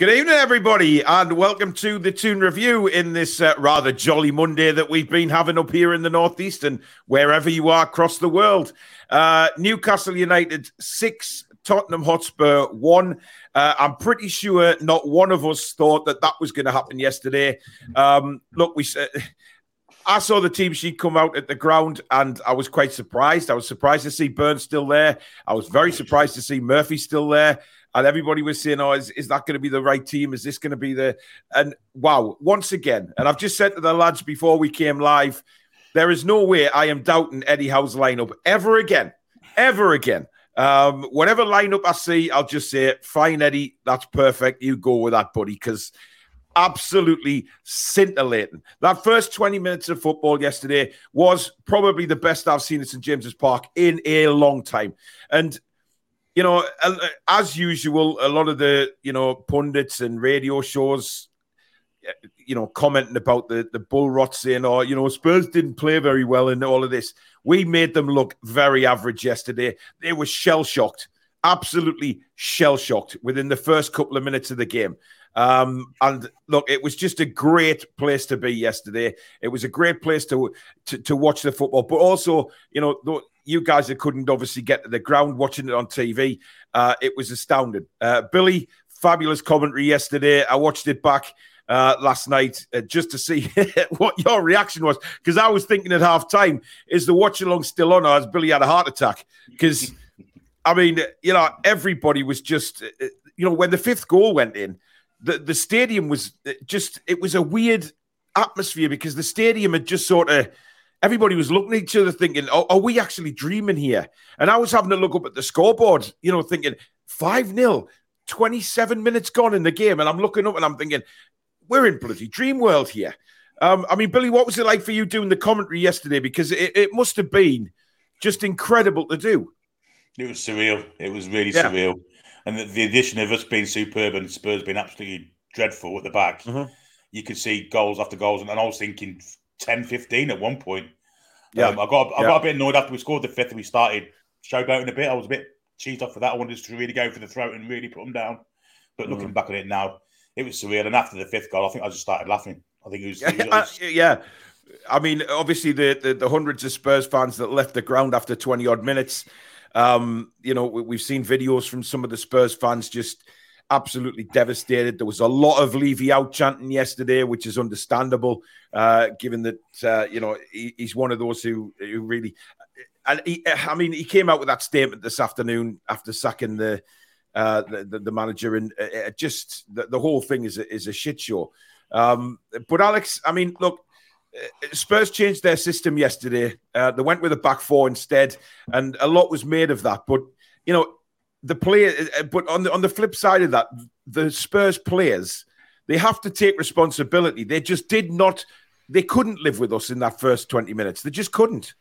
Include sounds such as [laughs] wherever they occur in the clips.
Good evening, everybody, and welcome to the Toon Review in this uh, rather jolly Monday that we've been having up here in the Northeast and wherever you are across the world. Uh, Newcastle United six, Tottenham Hotspur one. Uh, I'm pretty sure not one of us thought that that was going to happen yesterday. Um, look, we said. I saw the team sheet come out at the ground and I was quite surprised. I was surprised to see Burns still there. I was very surprised to see Murphy still there and everybody was saying, "Oh, is, is that going to be the right team? Is this going to be the?" And wow, once again, and I've just said to the lads before we came live, there is no way I am doubting Eddie Howe's lineup ever again, ever again. Um, whatever lineup I see, I'll just say, "Fine, Eddie, that's perfect. You go with that, buddy," because absolutely scintillating. That first 20 minutes of football yesterday was probably the best I've seen at St James's Park in a long time. And you know, as usual, a lot of the you know pundits and radio shows, you know, commenting about the the bull rot saying, "Oh, you know, Spurs didn't play very well in all of this." We made them look very average yesterday. They were shell shocked, absolutely shell shocked within the first couple of minutes of the game. Um, and look, it was just a great place to be yesterday. It was a great place to to, to watch the football, but also, you know, you guys that couldn't obviously get to the ground watching it on TV, uh, it was astounding. Uh, Billy, fabulous commentary yesterday. I watched it back uh, last night uh, just to see [laughs] what your reaction was because I was thinking at half time, is the watch along still on or has Billy had a heart attack? Because, I mean, you know, everybody was just, uh, uh, you know, when the fifth goal went in, the, the stadium was just, it was a weird atmosphere because the stadium had just sort of, everybody was looking at each other thinking, oh, are we actually dreaming here? And I was having to look up at the scoreboard, you know, thinking 5 0, 27 minutes gone in the game. And I'm looking up and I'm thinking, we're in bloody dream world here. Um, I mean, Billy, what was it like for you doing the commentary yesterday? Because it, it must have been just incredible to do. It was surreal. It was really yeah. surreal. And the, the, addition of us being superb and Spurs being absolutely dreadful at the back, mm-hmm. you could see goals after goals. And, and I was thinking, 10 15 at one point. Yeah. Um, I got I yeah. got a bit annoyed after we scored the fifth and we started showboating a bit. I was a bit cheesed off for that. I wanted to really go for the throat and really put them down. But mm. looking back on it now, it was surreal. And after the fifth goal, I think I just started laughing. I think it was. It was... yeah. I mean, obviously, the, the, the hundreds of Spurs fans that left the ground after 20 odd minutes. Um, you know, we, we've seen videos from some of the Spurs fans just absolutely devastated. There was a lot of Levy out chanting yesterday, which is understandable, uh, given that uh, you know he, he's one of those who who really. And he, I mean, he came out with that statement this afternoon after sacking the uh, the, the, manager, and uh, just the, the, whole thing is a, is a shit show. Um, but Alex, I mean, look. Uh, Spurs changed their system yesterday. Uh, they went with a back four instead, and a lot was made of that. But you know, the player, uh, but on the on the flip side of that, the Spurs players they have to take responsibility. They just did not, they couldn't live with us in that first twenty minutes. They just couldn't.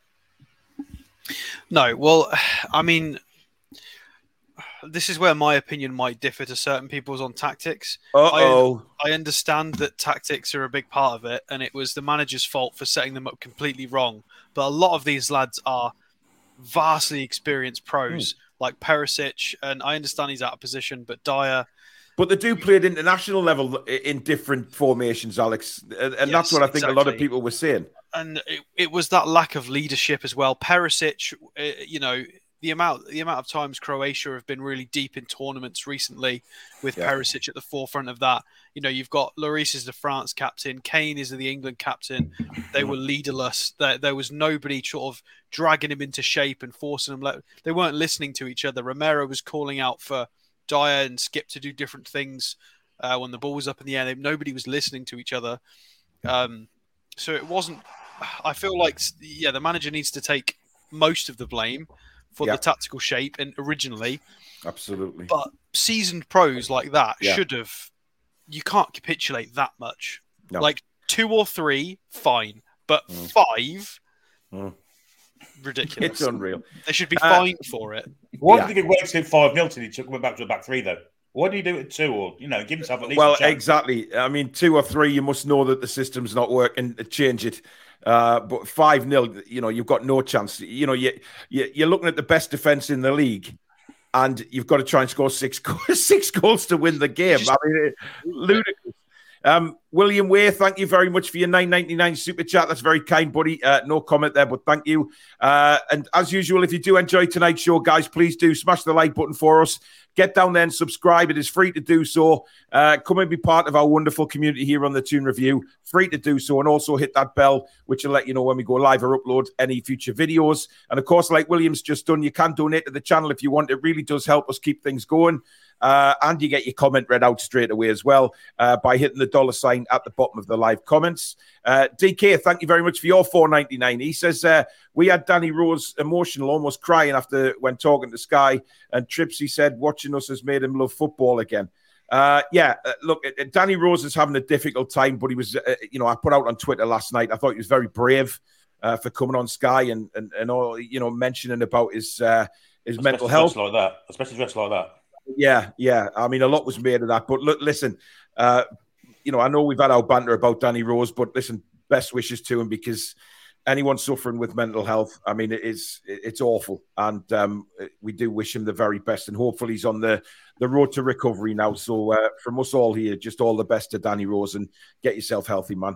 No, well, I mean, this is where my opinion might differ to certain people's on tactics. oh. I, I, understand that tactics are a big part of it, and it was the manager's fault for setting them up completely wrong. But a lot of these lads are vastly experienced pros. Hmm like Perisic, and I understand he's out of position, but Dier. But they do play at international level in different formations, Alex, and yes, that's what I think exactly. a lot of people were saying. And it, it, was that lack of leadership as well. Perisic, uh, you know, the amount the amount of times Croatia have been really deep in tournaments recently, with yeah. Perisic at the forefront of that. You know, you've got Lloris is the France captain, Kane is the England captain. They were leaderless. There, there was nobody sort of dragging him into shape and forcing him. They weren't listening to each other. Romero was calling out for Dier and Skipp to do different things uh, when the ball was up in the air. Nobody was listening to each other. Um, so it wasn't. I feel like yeah, the manager needs to take most of the blame for yeah. the tactical shape and originally. Absolutely. But seasoned pros like that yeah. should have. You can't capitulate that much. No. Like two or three, fine, but mm. five, mm. ridiculous. It's unreal. They should be uh, fined for it. Why yeah. did he work to five nil till he took went back to a back three though? Why do you do it two or you know give himself at least? Well, exactly. I mean, two or three, you must know that the system's not working. Change it. Uh, but 5 0, you know, you've got no chance. You know, you, you, you're looking at the best defense in the league. and you've got to try and score six [laughs] six goals to win the game. I mean, ludicrous. Um, William Way, thank you very much for your 9.99 super chat. That's very kind, buddy. Uh, no comment there, but thank you. Uh, and as usual, if you do enjoy tonight's show, guys, please do smash the like button for us. Get down there and subscribe. It is free to do so. Uh, come and be part of our wonderful community here on the Toon Review. Free to do so, and also hit that bell, which will let you know when we go live or upload any future videos. And of course, like William's just done, you can donate to the channel if you want. It really does help us keep things going. Uh, and you get your comment read out straight away as well uh, by hitting the dollar sign at the bottom of the live comments. Uh, DK, thank you very much for your 4.99. He says uh, we had Danny Rose emotional, almost crying after when talking to Sky, and Tripsy said watching us has made him love football again. Uh, yeah, uh, look, uh, Danny Rose is having a difficult time, but he was, uh, you know, I put out on Twitter last night. I thought he was very brave uh, for coming on Sky and, and and all, you know, mentioning about his uh, his especially mental health like that, especially dressed like that. Yeah, yeah. I mean, a lot was made of that. But look, listen, uh, you know, I know we've had our banter about Danny Rose, but listen, best wishes to him because anyone suffering with mental health, I mean, it is it's awful, and um, we do wish him the very best, and hopefully he's on the the road to recovery now. So uh, from us all here, just all the best to Danny Rose, and get yourself healthy, man.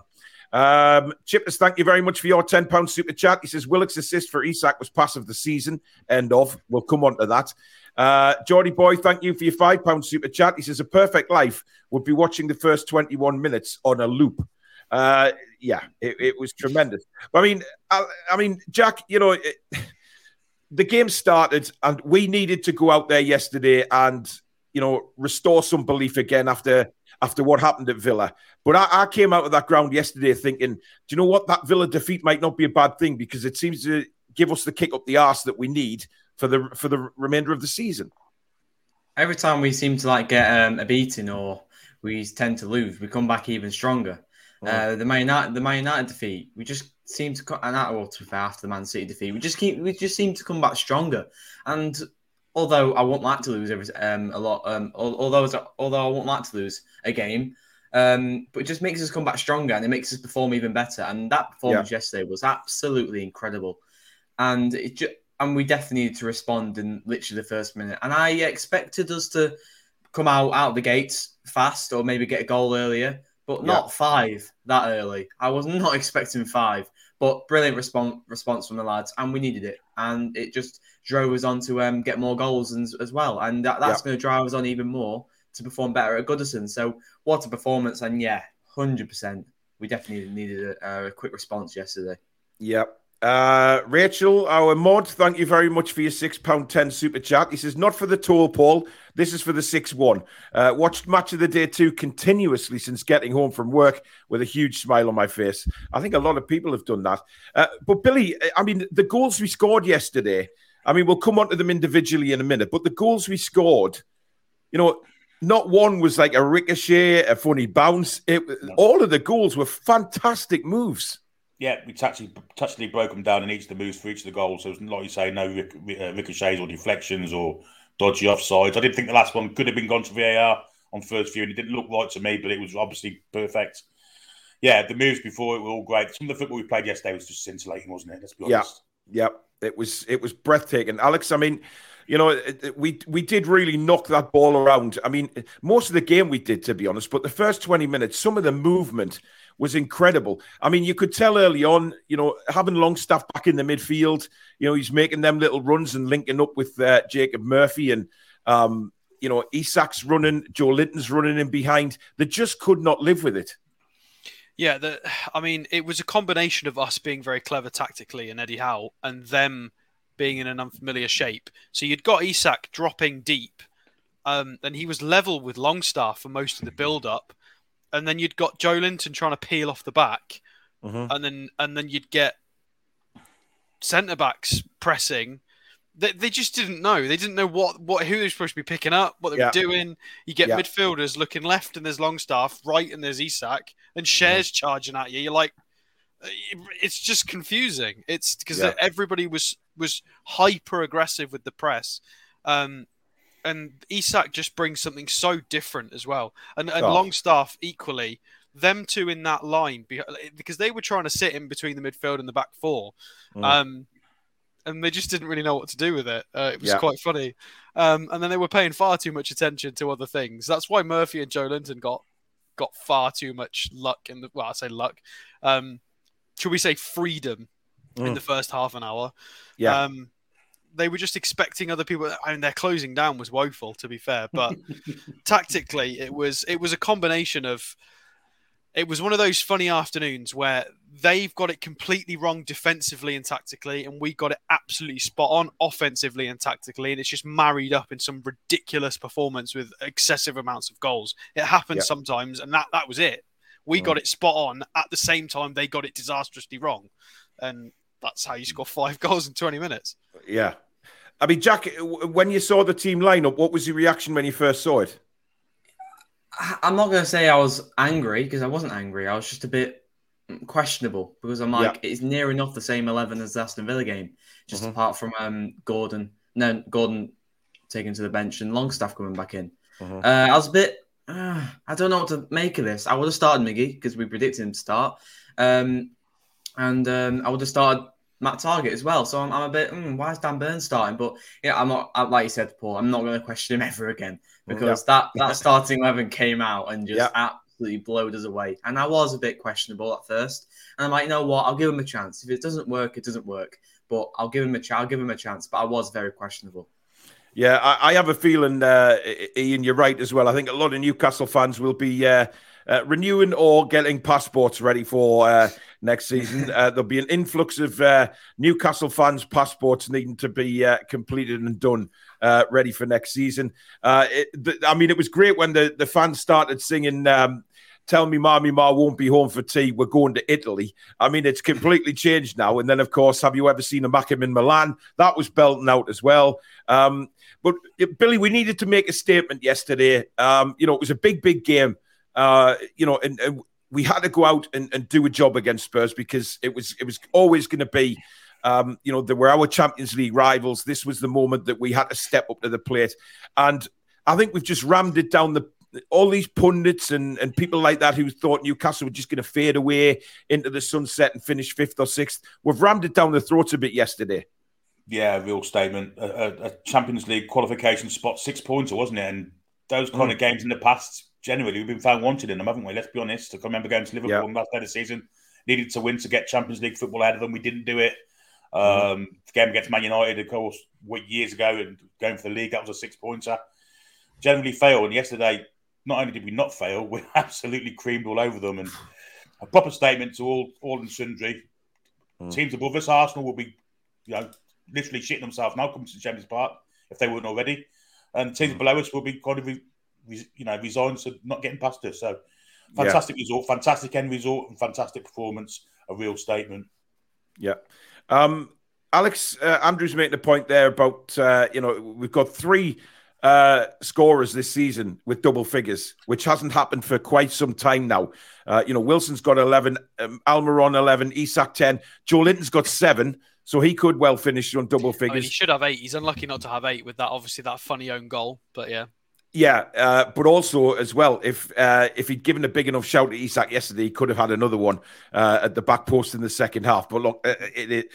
Um, Chippers, thank you very much for your £10 super chat. He says Willock's assist for Isak was pass of the season. End of. We'll come on to that. Uh, Geordie Boy, thank you for your five pound super chat. He says a perfect life would be watching the first 21 minutes on a loop. Uh, yeah, it, it, was tremendous. I mean, I, I mean, Jack, you know, it, [laughs] the game started and we needed to go out there yesterday and you know restore some belief again after after what happened at Villa. But I, I, came out of that ground yesterday thinking, do you know what? That Villa defeat might not be a bad thing because it seems to give us the kick up the arse that we need for the for the remainder of the season. Every time we seem to like get um, a beating or we tend to lose, we come back even stronger. Oh. Uh, the Man United, the Man United defeat, we just seem to and that well, to after the Man City defeat, we just keep we just seem to come back stronger. And although I won't like to lose every um, a lot, um, although although I won't like to lose a game, um, but it just makes us come back stronger and it makes us perform even better. And that performance yeah. yesterday was absolutely incredible. And it just and we definitely needed to respond in literally the first minute. And I expected us to come out out of the gates fast or maybe get a goal earlier, but not yeah. five that early. I was not [laughs] expecting five, but brilliant response response from the lads, and we needed it, and it just drove us on to um, get more goals and, as well, and that, that's yeah. going to drive us on even more to perform better at Goodison. So what a performance! And yeah, hundred percent, we definitely needed a, a quick response yesterday. Yep, uh, Rachel, our mod, thank you very much for your six pound ten super chat. He says, "Not for the toll, Paul. This is for the six one. Uh, watched match of the day two continuously since getting home from work with a huge smile on my face. I think a lot of people have done that. Uh, but Billy, I mean, the goals we scored yesterday. I mean, we'll come on to them individually in a minute. But the goals we scored, you know, not one was like a ricochet, a funny bounce. It, all of the goals were fantastic moves." Yeah, we actually tactically broke them down in each of the moves for each of the goals. So, like you say, no ric- uh, ricochets or deflections or dodgy offsides. I didn't think the last one could have been gone to VAR on first view, and it didn't look right to me, but it was obviously perfect. Yeah, the moves before it were all great. Some of the football we played yesterday was just scintillating, wasn't it? Let's be honest. Yeah, yeah, it was. It was breathtaking, Alex. I mean, you know, we we did really knock that ball around. I mean, most of the game we did, to be honest, but the first twenty minutes, some of the movement was incredible. I mean, you could tell early on, you know, having Longstaff back in the midfield, you know, he's making them little runs and linking up with uh, Jacob Murphy and, um, you know, Isak's running, Joelinton's running in behind. They just could not live with it. Yeah, the, [sighs] I mean, it was a combination of us being very clever tactically and Eddie Howe and them being in an unfamiliar shape. So you'd got Isak dropping deep, um, and he was level with Longstaff for most of the build up and then you'd got Joelinton trying to peel off the back, mm-hmm. and then and then you'd get centre backs pressing. They, they just didn't know. They didn't know what, what who they were supposed to be picking up, what they yeah. were doing. You get yeah. midfielders looking left, and there's Longstaff, right, and there's Isak, and Schär's mm-hmm. charging at you. You're like, it's just confusing. It's because yeah. everybody was was hyper aggressive with the press. Um, and Isak just brings something so different as well. And and oh. Longstaff equally, them two in that line because they were trying to sit in between the midfield and the back four. Mm. Um, and they just didn't really know what to do with it. Uh, it was yeah. quite funny. Um, and then they were paying far too much attention to other things. That's why Murphy and Joelinton got got far too much luck in the well, I say luck. Um, should we say freedom mm. in the first half an hour? Yeah. Um, they were just expecting other people. I mean, their closing down was woeful, to be fair. But [laughs] tactically, it was it was a combination of. It was one of those funny afternoons where they've got it completely wrong defensively and tactically, and we got it absolutely spot on offensively and tactically, and it's just married up in some ridiculous performance with excessive amounts of goals. It happens yep. sometimes, and that that was it. We mm. got it spot on at the same time they got it disastrously wrong, and that's how you score five [laughs] goals in 20 minutes. Yeah. I mean, Jack, when you saw the team lineup, what was your reaction when you first saw it? I'm not going to say I was angry because I wasn't angry. I was just a bit questionable because I'm like, yeah. it's near enough the same 11 as the Aston Villa game, just mm-hmm. apart from um, Gordon. No, Gordon taken to the bench and Longstaff coming back in. Mm-hmm. Uh, I was a bit, uh, I don't know what to make of this. I would have started Miggy because we predicted him to start. Um, and um, I would have started Matt Targett as well. So I'm, I'm a bit, mm, why is Dan Burns starting? But yeah, I'm not, like you said, Paul, I'm not going to question him [laughs] ever again because yeah. that, that starting 11 came out and just yeah. Absolutely blowed us away. And I was a bit questionable at first. And I'm like, you know what? I'll give him a chance. If it doesn't work, it doesn't work. But I'll give him a chance. I'll give him a chance. But I was very questionable. Yeah, I, I have a feeling, uh, Ian, you're right as well. I think a lot of Newcastle fans will be uh, uh, renewing or getting passports ready for uh, next season. [laughs] Uh, there'll be an influx of uh, Newcastle fans' passports needing to be uh, completed and done, uh, ready for next season. It, the, I mean, it was great when the, the fans started singing. Um, Tell me, mommy, ma won't be home for tea. We're going to Italy. I mean, it's completely changed now. And then, of course, have you ever seen a Mackem in Milan? That was belting out as well. Um, but Billy, we needed to make a statement yesterday. Um, you know, it was a big, big game. Uh, you know, and, and, we had to go out and, and, do a job against Spurs because it was it was always going to be. Um, you know, they were our Champions League rivals. This was the moment that we had to step up to the plate, and I think we've just rammed it down the. All these pundits and, and people like that who thought Newcastle were just going to fade away into the sunset and finish fifth or sixth, we've rammed it down the throats a bit yesterday. Yeah, real statement. A, a, Champions League qualification spot, six points, wasn't it? And those kind mm. of games in the past, generally, we've been found wanted in them, haven't we? Let's be honest. I can remember going to Liverpool yeah. last day of the season, needed to win to get Champions League football out of them. We didn't do it. Mm. Um, game against Man United, of course, years ago, and going for the league, that was a six pointer. Generally fail. And yesterday, not only did we not fail, [laughs] we absolutely creamed all over them. And a proper statement to all, all and sundry. Mm. Teams above us, Arsenal will be, you know, literally shitting themselves now coming to Champions Park if they weren't already. And teams mm. below us will be kind of, you know, resigned to not getting past us. So fantastic yeah. result, fantastic end result, and fantastic performance. A real statement. Yeah. Um, Alex uh, Andrews making a point there about uh, you know we've got three uh, scorers this season with double figures, which hasn't happened for quite some time now. Uh, you know, Wilson's got 11, um, Almiron 11, Isak 10, Joelinton's got seven. So he could well finish on double figures. I mean, he should have eight. He's unlucky not to have eight with that, obviously, that funny own goal. But yeah. Yeah, uh, but also as well, if uh, if he'd given a big enough shout to Isak yesterday, he could have had another one uh, at the back post in the second half. But look, uh, it,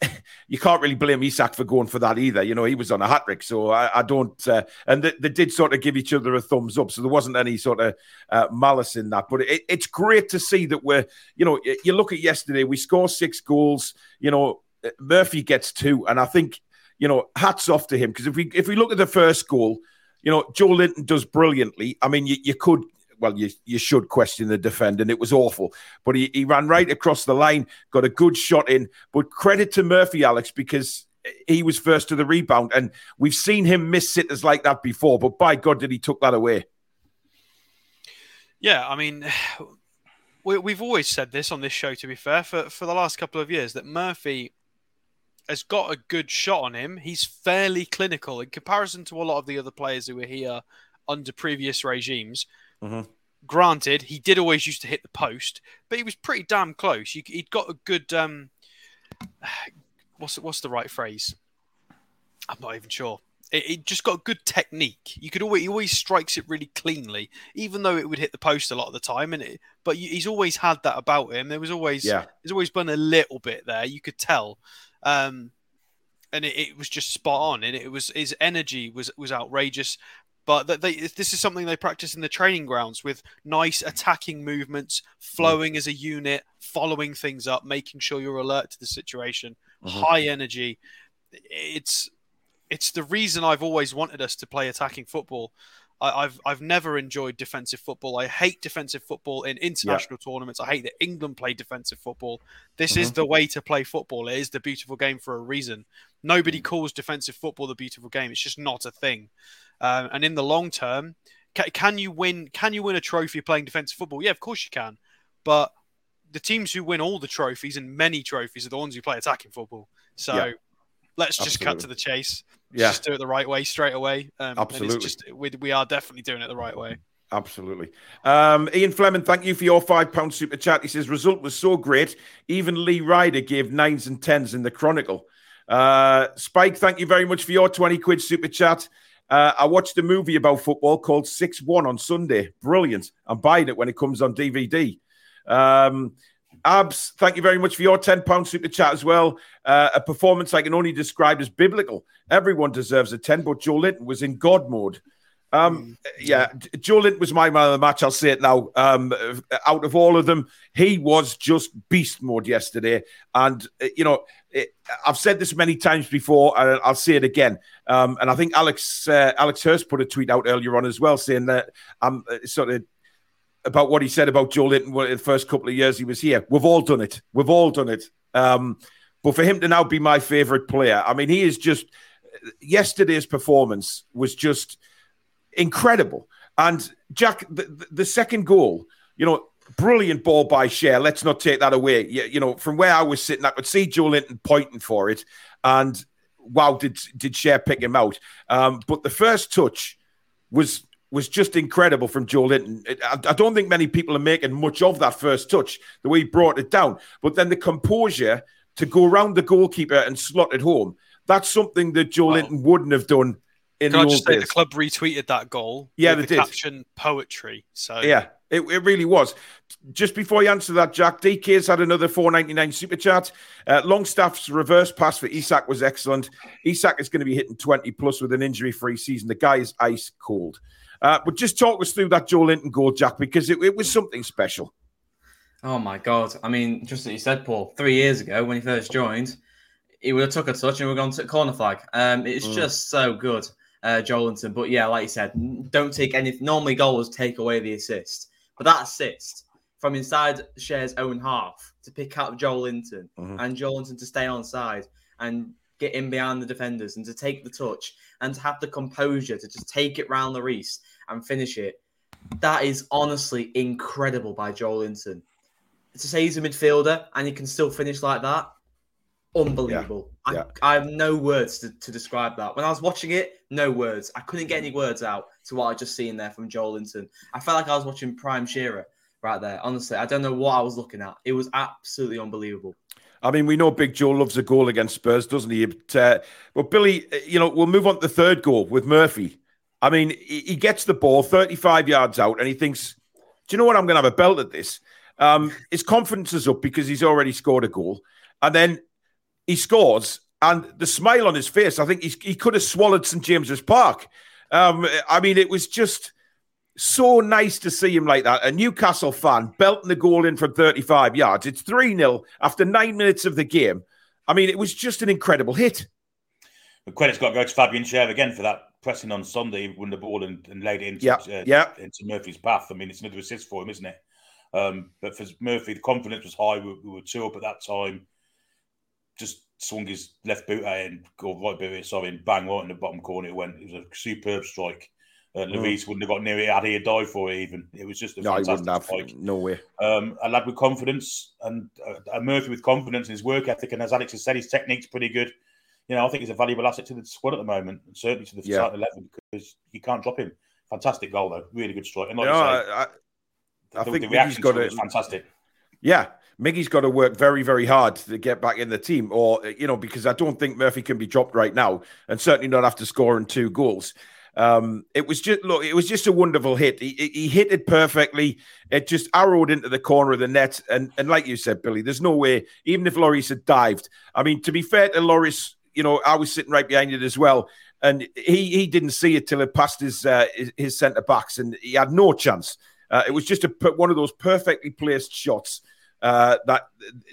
it, [laughs] you can't really blame Isak for going for that either. You know, he was on a hat trick, so I, I don't. Uh, and they, they, did sort of give each other a thumbs up, so there wasn't any sort of uh, malice in that. But it, it's great to see that we're, you know, you look at yesterday, we score six goals. You know, Murphy gets two, and I think you know, hats off to him because if we if we look at the first goal you know, Joelinton does brilliantly. I mean, you, you could well, you, you should question the defender, and it was awful. But he, he ran right across the line, got a good shot in. But credit to Murphy, Alex, because he was first to the rebound. And we've seen him miss sitters like that before, but by God, did he took that away. Yeah, I mean, [sighs] we, have always said this on this show, to be fair, for, for the last couple of years, that Murphy has got a good shot on him. He's fairly clinical in comparison to a lot of the other players who were here under previous regimes. Mm-hmm. Granted, he did always used to hit the post, but he was pretty damn close. he'd got a good um, [sighs] what's what's the right phrase? I'm not even sure. It, it, just got good technique. You could always he always strikes it really cleanly, even though it would hit the post a lot of the time. And it, but he's always had that about him. There was always yeah. there's always been a little bit there. You could tell. Um, and it, it, was just spot on. And it was his energy was was outrageous. But they, this is something they practice in the training grounds with nice attacking movements, flowing mm. as a unit, following things up, making sure you're alert to the situation. Mm-hmm. High energy. It's it's the reason I've always wanted us to play attacking football. I, have I've never enjoyed defensive football. I hate defensive football in international yeah. tournaments. I hate that England play defensive football. This mm-hmm. is the way to play football. It is the beautiful game for a reason. Nobody calls defensive football the beautiful game. It's just not a thing. Um, and in the long term, can, can you win? Can you win a trophy playing defensive football? Yeah, of course you can. But the teams who win all the trophies and many trophies are the ones who play attacking football. So yeah. Let's just Absolutely. cut to the chase. Yeah. Just do it the right way straight away. Um, Absolutely. Just, we, we are definitely doing it the right way. Absolutely. Um, Ian Fleming, thank you for your five pound super chat. He says result was so great, even Lee Ryder gave nines and tens in the Chronicle. Uh, Spike, thank you very much for your twenty quid super chat. Uh, I watched a movie about football called Six One on Sunday. Brilliant. I'm buying it when it comes on DVD. Um, Abs, thank you very much for your £10 super chat as well. Uh, a performance I can only describe as biblical. Everyone deserves a 10, but Joelinton was in God mode. Um, mm. yeah, Joelinton was my man of the match. I'll say it now. Um, out of all of them, he was just beast mode yesterday. And, uh, you know, it, I've said this many times before, and I'll say it again. Um, and I think Alex uh, Alex Hurst put a tweet out earlier on as well saying that I'm uh, sort of about what he said about Joelinton in the first couple of years he was here. We've all done it. We've all done it. Um, but for him to now be my favorite player, I mean, he is just yesterday's performance was just incredible. And Jack, the, the second goal, you know, brilliant ball by Schär. Let's not take that away. You, you, know, from where I was sitting, I could see Joelinton pointing for it, and wow, did did Schär pick him out? Um, but the first touch was was just incredible from Joelinton. I, I don't think many people are making much of that first touch, the way he brought it down. But then the composure to go around the goalkeeper and slot it home. That's something that Joelinton wow. wouldn't have done in Can the I just say days. the club retweeted that goal? Yeah, they the did. Caption poetry. So yeah, it, it really was. Just before you answer that, Jack, DK's had another 499 super chat. Uh, Longstaff's reverse pass for Isak was excellent. Isak is going to be hitting 20 plus with an injury free season. The guy is ice cold. Uh, but just talk us through that Joelinton goal, Jack, because it, it was something special. Oh my god! I mean, just as you said, Paul, three years ago when he first joined, he would have took a touch and we're going to corner flag. Um, it's mm. just so good, uh, Joelinton. But yeah, like you said, don't take any. Normally, goals take away the assist, but that assist from inside Schär's own half to pick out Joelinton mm-hmm. and Joelinton to stay on side and get in behind the defenders and to take the touch and to have the composure to just take it round the Reese and finish it. That is honestly incredible by Joelinton. To say he's a midfielder and he can still finish like that, unbelievable. Yeah. Yeah. I, I, have no words to, to describe that. When I was watching it, no words. I couldn't get any words out to what I just seen there from Joelinton. I felt like I was watching Prime Shearer right there. Honestly, I don't know what I was looking at. It was absolutely unbelievable. I mean, we know Big Joe loves a goal against Spurs, doesn't he? But, uh, but Billy, uh, you know, we'll move on to the third goal with Murphy. I mean, he gets the ball 35 yards out and he thinks, do you know what? I'm going to have a belt at this. Um, his confidence is up because he's already scored a goal. And then he scores, and the smile on his face, I think he could have swallowed St. James's Park. Um, I mean, it was just so nice to see him like that. A Newcastle fan belting the goal in from 35 yards. It's 3 0 after nine minutes of the game. I mean, it was just an incredible hit. The credit's got to go to Fabian Schär again for that pressing on Sunday, won the ball and, and laid it into, yeah, uh, yeah. into Murphy's path. I mean, it's another assist for him, isn't it? Um, but for Murphy, the confidence was high. We, we, were two up at that time. Just swung his left boot and or right boot, sorry, and bang right in the bottom corner. It went. It was a superb strike. Uh, Lloris mm. wouldn't have got near it had he died for it. Even it was just a no, fantastic have. Strike. No way. Um, a lad with confidence and uh, a Murphy with confidence in his work ethic, and as Alex has said, his technique's pretty good. You know, I think he's a valuable asset to the squad at the moment, and certainly to the yeah. starting eleven because you can't drop him. Fantastic goal though, really good strike. And like no, say, I, I, I the, think the reaction got it fantastic. Yeah, Miggy's got to work very, very hard to get back in the team, or you know, because I don't think Murphy can be dropped right now, and certainly not after scoring two goals. Um, it was just look, it was just a wonderful hit. He, he hit it perfectly. It just arrowed into the corner of the net, and and like you said, Billy, there's no way. Even if Lloris had dived, I mean, to be fair to Lloris, you know, I was sitting right behind it as well, and he he didn't see it till it passed his uh, his, his centre backs, and he had no chance. Uh, it was just a one of those perfectly placed shots uh, that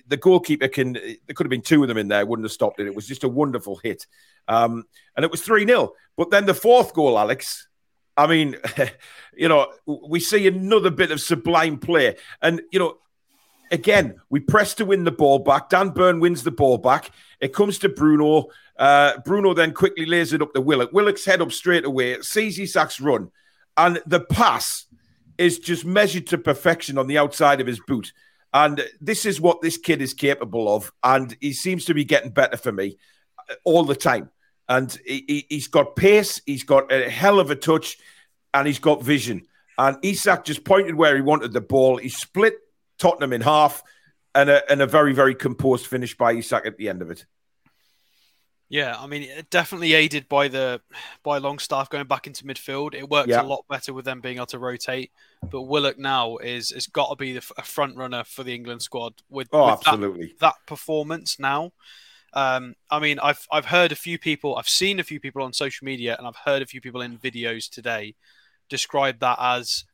the goalkeeper can. There could have been two of them in there, wouldn't have stopped it. It was just a wonderful hit, um, and it was three 0 But then the fourth goal, Alex. I mean, [laughs] you know, we see another bit of sublime play, and you know, again, we press to win the ball back. Dan Burn wins the ball back. It comes to Bruno. Uh, Bruno then quickly lays it up to Willock. Willock's head up straight away, sees Isak's run, and the pass is just measured to perfection on the outside of his boot. And this is what this kid is capable of. And he seems to be getting better for me uh, all the time. And he, has got pace, he's got a hell of a touch, and he's got vision. And Isak just pointed where he wanted the ball. He split Tottenham in half, and a, and a very, very composed finish by Isak at the end of it. Yeah, I mean, definitely aided by the by Longstaff going back into midfield. It works yeah. a lot better with them being able to rotate. But Willock now is has got to be the, a front runner for the England squad with, oh, with absolutely that, that performance now. Um, I mean, I've I've heard a few people, I've seen a few people on social media, and I've heard a few people in videos today describe that as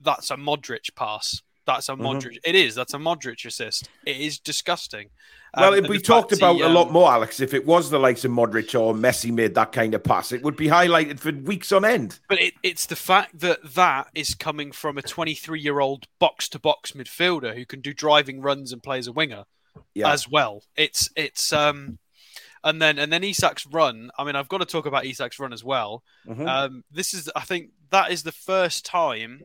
that's a Modric pass. That's a mm-hmm. Modric. It is. That's a Modric assist. It is disgusting. Well, um, we talked about he, um, a lot more, Alex. If it was the likes of Modric or Messi made that kind of pass, it would be highlighted for weeks on end. But it, it's the fact that that is coming from a 23 year old box to box midfielder who can do driving runs and play as a winger yeah. as well. It's it's um and then and then Isak's run. I mean, I've got to talk about Isak's run as well. Mm-hmm. Um, this is, I think, that is the first time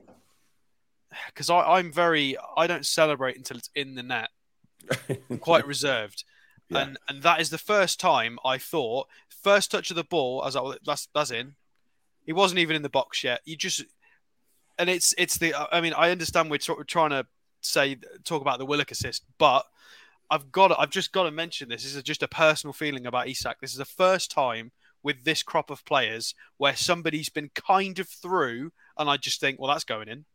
because I'm very I don't celebrate until it's in the net. I'm [laughs] quite reserved. Yeah. And and that is the first time I thought first touch of the ball. I was like, that's that's in. He wasn't even in the box yet. You just and it's it's the. I mean, I understand we're sort of trying to say talk about the Willock assist, but I've got to, I've just got to mention this. This is just a personal feeling about Isak. This is the first time with this crop of players where somebody's been kind of through, and I just think, well, that's going in.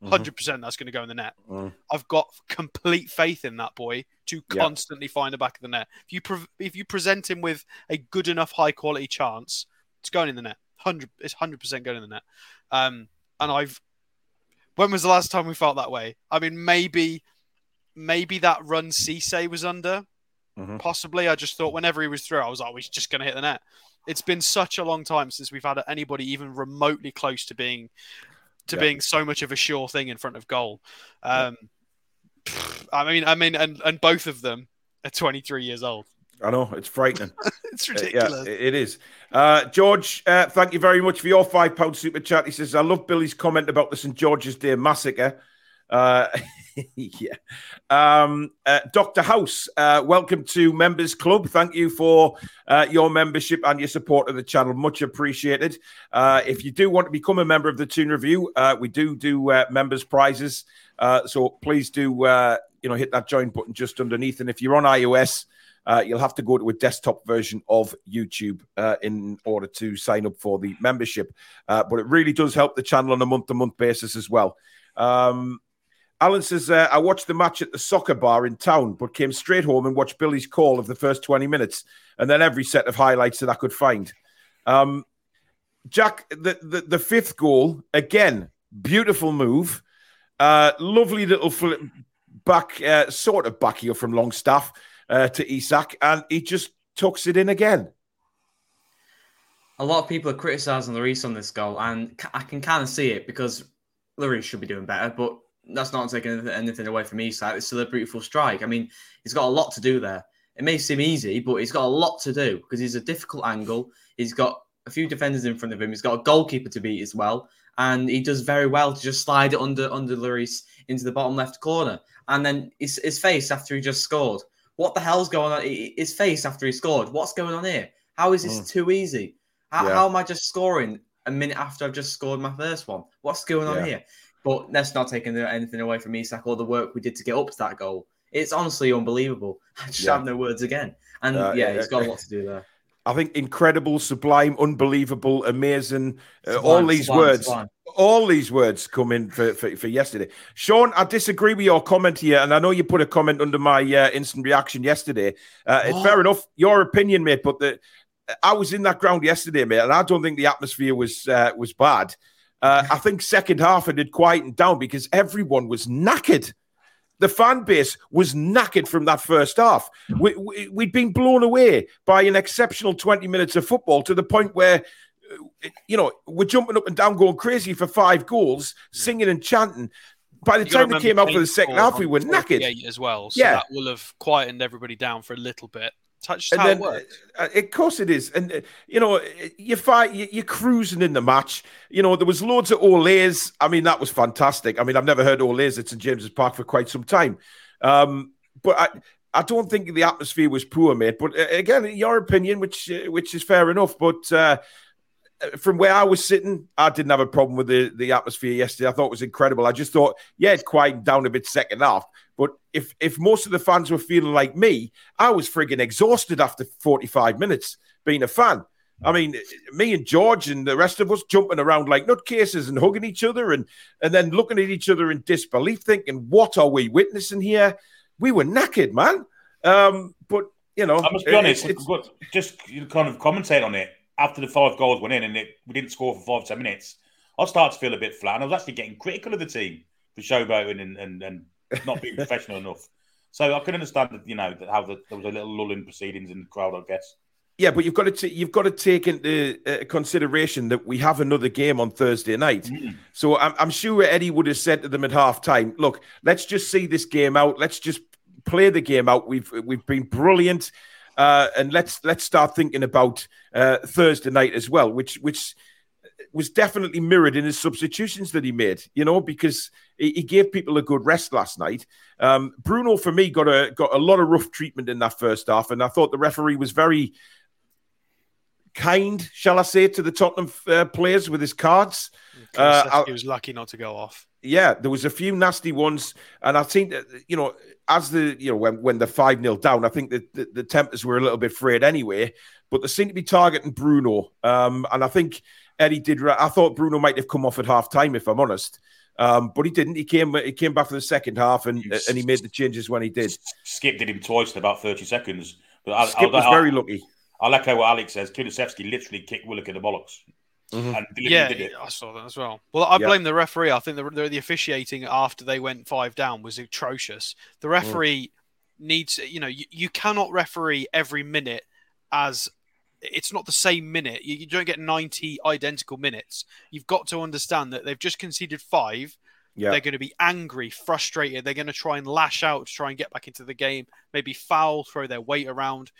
100 mm-hmm. percent that's going to go in the net. Mm. I've got complete faith in that boy to constantly find the back of the net. If you pre- if you present him with a good enough high quality chance, it's going in the net. Hundred it's hundred percent going in the net. Um, and I've when was the last time we felt that way? I mean, maybe maybe that run Cisse was under. Mm-hmm. Possibly, I just thought whenever he was through, I was like, oh, he's just going to hit the net. It's been such a long time since we've had anybody even remotely close to being to yeah. being so much of a sure thing in front of goal. Um. I mean, I mean, and and both of them are 23 years old. I know it's frightening. [laughs] it's ridiculous. Uh, yeah, it is. Uh, George, uh, thank you very much for your five pound super chat. He says, "I love Billy's comment about the St George's Day massacre." Uh, [laughs] yeah. Um, uh, Dr. House, uh, welcome to Members Club. Thank you for uh, your membership and your support of the channel. Much appreciated. Uh, if you do want to become a member of the Toon Review, uh, we do do members prizes. so please do, you know, hit that join button just underneath. And if you're on iOS, uh, you'll have to go to a desktop version of YouTube uh, in order to sign up for the membership. Uh, but it really does help the channel on a month to month basis as well. Um, Alan says, uh, I watched the match at the soccer bar in town, but came straight home and watched Billy's call of the first 20 minutes and then every set of highlights that I could find. Um, Jack, the, the, the, fifth goal, again, beautiful move. Uh, lovely little flip back, uh, sort of back here from Longstaff uh, to Isak, and he just tucks it in again. A lot of people are criticising Lloris on this goal, and I can kind of see it because Lloris should be doing better, but that's not taking anything away from Isak. It's still a beautiful strike. I mean, he's got a lot to do there. It may seem easy, but he's got a lot to do because he's a difficult angle. He's got a few defenders in front of him. He's got a goalkeeper to beat as well, and he does very well to just slide it under under Lloris into the bottom left corner. And then his, his face after he just scored. What the hell's going on? His face after he scored. What's going on here? How is this mm. too easy? How, yeah. how, am I just scoring a minute after I've just scored my first one? What's going on yeah. here? But that's not taking anything away from Isak or the work we did to get up to that goal. It's honestly unbelievable. [laughs] I just yeah. have no words again. And uh, yeah, it's got a lot to do there. I think incredible, sublime, unbelievable, amazing, uh, sublime, all these sublime, words, sublime. all these words come in for, for, for, yesterday. Sean, I disagree with your comment here, and I know you put a comment under my uh, instant reaction yesterday. Uh, oh. Fair enough, your opinion, mate, but the, I was in that ground yesterday, mate, and I don't think the atmosphere was uh, was bad. Uh, I think second half it had quietened down because everyone was knackered. The fan base was knackered from that first half. We, we, we'd been blown away by an exceptional 20 minutes of football to the point where you know, we're jumping up and down, going crazy for five goals, singing and chanting. By the you time they came out for the second half, we were knackered as well. So yeah. that will have quietened everybody down for a little bit. Touch how then, it works. Uh, of course it is, and uh, you know you fight, you, are cruising in the match. You know there was loads of Olays. I mean that was fantastic. I mean I've never heard Olays at St James's Park for quite some time, um, but I, I don't think the atmosphere was poor, mate. But uh, again, your opinion, which uh, which is fair enough, but uh, from where I was sitting, I didn't have a problem with the, the atmosphere yesterday. I thought it was incredible. I just thought, yeah, it quieted down a bit second half. But if if most of the fans were feeling like me, I was frigging exhausted after 45 minutes being a fan. I mean, me and George and the rest of us jumping around like nutcases and hugging each other and and then looking at each other in disbelief, thinking, what are we witnessing here? We were knackered, man. Um, but you know, I must be honest, it's, it's, just kind of commentate on it after the five goals went in and it, we didn't score for five, ten minutes, I started to feel a bit flat. And I was actually getting critical of the team for showboating and, and, and not being professional enough. So I can understand that, you know, that how the, there was a little lull in proceedings in the crowd, I guess. Yeah, but you've got to t- you've got to take into uh, consideration that we have another game on Thursday night. Mm. So I'm, I'm sure Eddie would have said to them at half time, "Look, let's just see this game out. Let's just play the game out. We've we've been brilliant. Uh, and let's let's start thinking about uh, Thursday night as well, which which was definitely mirrored in his substitutions that he made. You know, because he, he gave people a good rest last night. Um, Bruno, for me, got a got a lot of rough treatment in that first half, and I thought the referee was very kind, shall I say, to the Tottenham uh, players with his cards. Uh, he was lucky not to go off. Yeah, there was a few nasty ones, and I think that you know as the you know when when they're five 0 down, I think that the, the, tempers were a little bit frayed anyway. But they seem to be targeting Bruno, um, and I think Eddie did. I thought Bruno might have come off at half time, if I'm honest. Um, but he didn't. He came. He came back for the second half, and and he made the changes when he did. Skipp did him twice in about thirty seconds. But I, Skip I, was I, very lucky. I like how what Alex says. Kulusevski literally kicked Willock in the bollocks. Mm-hmm. yeah, I saw that as well. Well, I blame the referee. I think the, the, the officiating after they went five down was atrocious. The mm. referee mm. needs, you know, you, you cannot referee every minute as it's not the same minute. You, you, don't get 90 identical minutes. You've got to understand that they've just conceded five. Yeah. They're going to be angry, frustrated. They're going to try and lash out to try and get back into the game, maybe foul, throw their weight around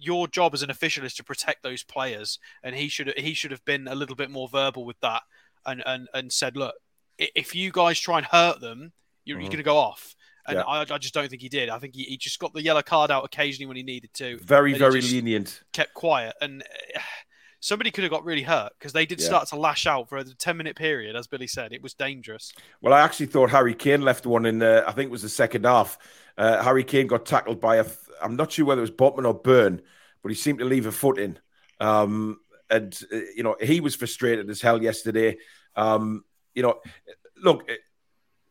your job as an official is to protect those players, and he should he should have been a little bit more verbal with that, and and and said, look, if you guys try and hurt them, you're, mm-hmm. you're going to go off. And yeah. I, I, just don't think he did. I think he, he, just got the yellow card out occasionally when he needed to. Very, very lenient. Kept quiet, and uh, somebody could have got really hurt because they did yeah. start to lash out for a 10 minute period, as Billy said. It was dangerous. Well, I actually thought Harry Kane left one in, uh, I think it was the second half. Uh, Harry Kane got tackled by a, I'm not sure whether it was Botman or Burn, but he seemed to leave a foot in. Um, and, uh, you know, he was frustrated as hell yesterday. Um, you know, look, uh,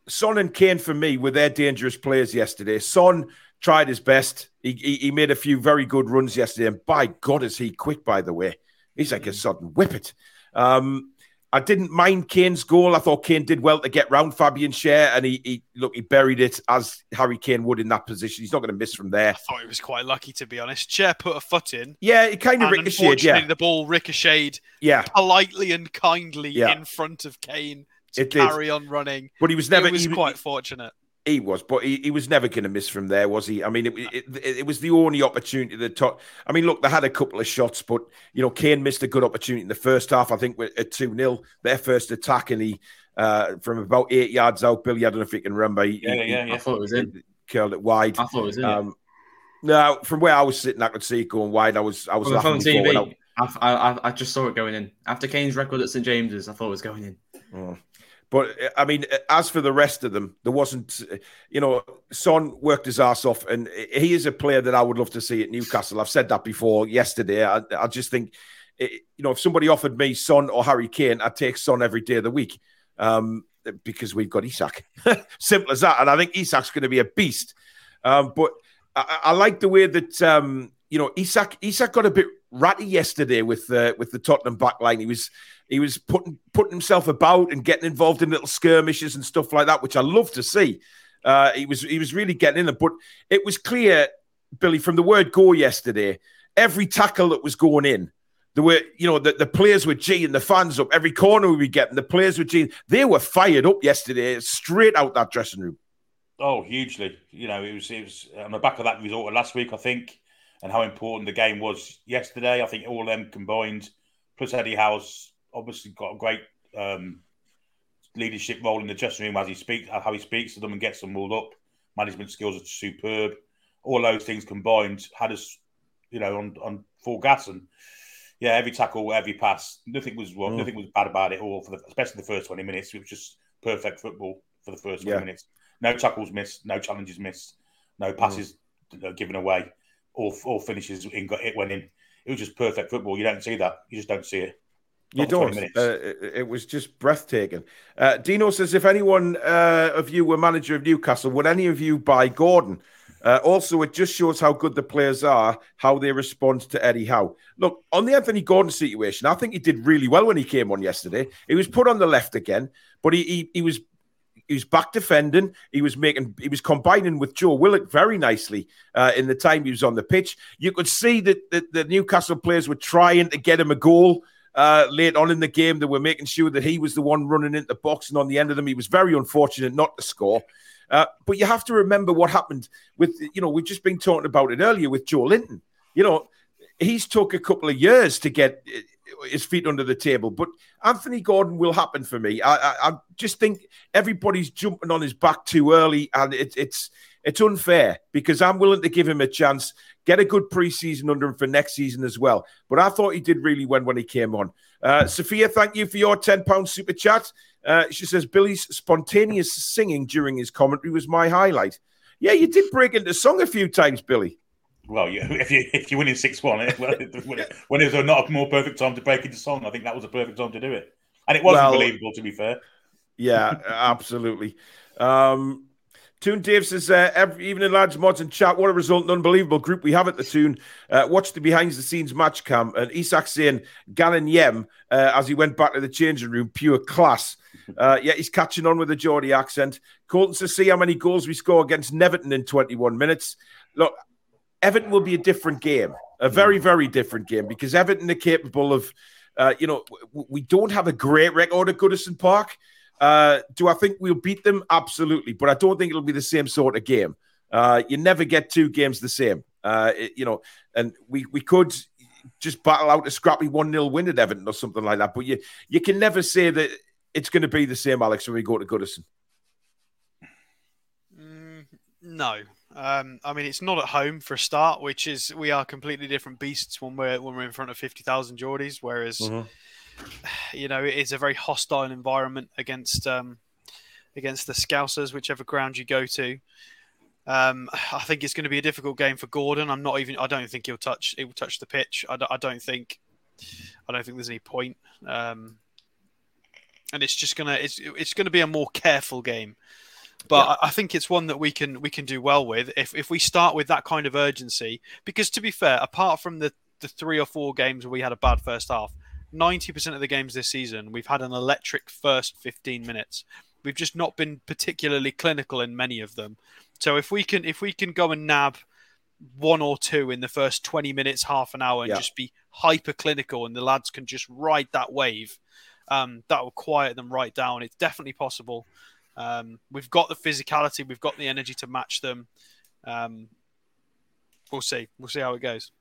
Son and Kane for me were their dangerous players yesterday. Son tried his best. He, he, he, made a few very good runs yesterday. And by God, is he quick, by the way. He's like a sudden whippet. Um, I didn't mind Kane's goal. I thought Kane did well to get round Fabian Schär, and he, he look he buried it as Harry Kane would in that position. He's not going to miss from there. I thought he was quite lucky to be honest. Schär put a foot in. Yeah, it kind of ricocheted. Yeah, the ball ricocheted. Yeah, politely and kindly yeah. in front of Kane to it carry did. on running. But he was never. He was he, quite fortunate. He was, but he, he was never going to miss from there, was he? I mean, it, it, it, was the only opportunity that top. I mean, look, they had a couple of shots, but you know, Kane missed a good opportunity in the first half. I think at two 0 their first attack, and he uh, from about eight yards out. Billy, I don't know if you can remember. He, yeah, yeah, yeah. I thought it was in. Curled it wide. I thought it was in. Um, no, from where I was sitting, I could see it going wide. I was, I was laughing. TV, I, I, I, just saw it going in after Kane's record at St James's. I thought it was going in. Oh. But I mean, as for the rest of them, there wasn't, you know, Son worked his ass off, and he is a player that I would love to see at Newcastle. I've said that before yesterday. I, I just think, you know, if somebody offered me Son or Harry Kane, I'd take Son every day of the week. um, because we've got Isak. [laughs] Simple as that. And I think Isak's going to be a beast. Um, but I, I, like the way that um, you know Isak Isak got a bit ratty yesterday with the with the Tottenham backline. He was he was putting putting himself about and getting involved in little skirmishes and stuff like that, which I love to see. Uh, he was he was really getting in there, but it was clear, Billy, from the word go yesterday, every tackle that was going in, there were you know the, the players were G and the fans up every corner we were getting, the players were G. They were fired up yesterday, straight out that dressing room. Oh, hugely. You know, it was it was on the back of that result last week, I think, and how important the game was yesterday. I think all of them combined, plus Eddie Howe's obviously got a great um, leadership role in the dressing room as he speaks, how he speaks to them and gets them rolled up. Management skills are superb. All those things combined had us, you know, on, on full gas. And yeah, every tackle, every pass, nothing was well, mm. nothing was bad about it all. For the, especially the first twenty minutes, it was just perfect football for the first twenty yeah. minutes. No tackles missed, no challenges missed, no passes mm. given away, all all finishes in got it went in. It was just perfect football. You don't see that. You just don't see it. You don't. Uh, it, was just breathtaking. Uh, Dino says, if anyone uh, of you were manager of Newcastle, would any of you buy Gordon? Uh, also, it just shows how good the players are, how they respond to Eddie Howe. Look, on the Anthony Gordon situation, I think he did really well when he came on yesterday. He was put on the left again, but he, he, he was he was back defending. He was making, he was combining with Joe Willock very nicely uh, in the time he was on the pitch. You could see that, that the Newcastle players were trying to get him a goal uh, late on in the game. They were making sure that he was the one running into the box, and on the end of them, he was very unfortunate not to score. Uh, but you have to remember what happened with, you know, we've just been talking about it earlier with Joelinton. You know, he's took a couple of years to get his feet under the table, but Anthony Gordon will happen for me. I, I, I just think everybody's jumping on his back too early, and it, it's it's unfair because I'm willing to give him a chance, get a good preseason under him for next season as well. But I thought he did really well when he came on. Uh, Sophia, thank you for your £10 super chat. Uh, she says, Billy's spontaneous singing during his commentary was my highlight. Yeah, you did break into song a few times, Billy. Well, yeah, [laughs] if you if you're winning six one, when is there not a more perfect time to break into song? I think that was a perfect time to do it, and it was well, unbelievable. To be fair, yeah, [laughs] absolutely. Um, Toon Dave says, uh, every, even in large mods and chat, what a result, an unbelievable group we have at the Toon. Uh, watch the behind the scenes match cam. And Isak saying, Gannon Yem, uh, as he went back to the changing room, pure class. Uh, yeah, he's catching on with the Geordie accent. Colton says, see how many goals we score against Neverton in 21 minutes. Look, Everton will be a different game, a very, very different game because Everton are capable of, uh, you know, we don't have a great record at Goodison Park. Uh, do I think we'll beat them? Absolutely, but I don't think it'll be the same sort of game. Uh, you never get two games the same. Uh, it, you know, and we we could just battle out a scrappy one 0 win at Everton or something like that. But you you can never say that it's going to be the same, Alex, when we go to Goodison. Mm, no, um, I mean, it's not at home for a start, which is we are completely different beasts when we're when we're in front of fifty thousand Geordies. Whereas mm-hmm you know, it is a very hostile environment against um, against the Scousers, whichever ground you go to. Um, I think it's going to be a difficult game for Gordon. I'm not even. I don't think he'll touch. He will touch the pitch. I don't, I don't think. I don't think there's any point. Um, and it's just gonna. It's it's going to be a more careful game. But yeah. I, think it's one that we can we can do well with if if we start with that kind of urgency. Because to be fair, apart from the the three or four games where we had a bad first half, 90% of the games this season, we've had an electric first 15 minutes. We've just not been particularly clinical in many of them. So if we can if we can go and nab one or two in the first 20 minutes, half an hour, and yeah. just be hyper clinical, and the lads can just ride that wave, um, that will quiet them right down. It's definitely possible. Um, we've got the physicality, we've got the energy to match them. Um, we'll see. We'll see how it goes.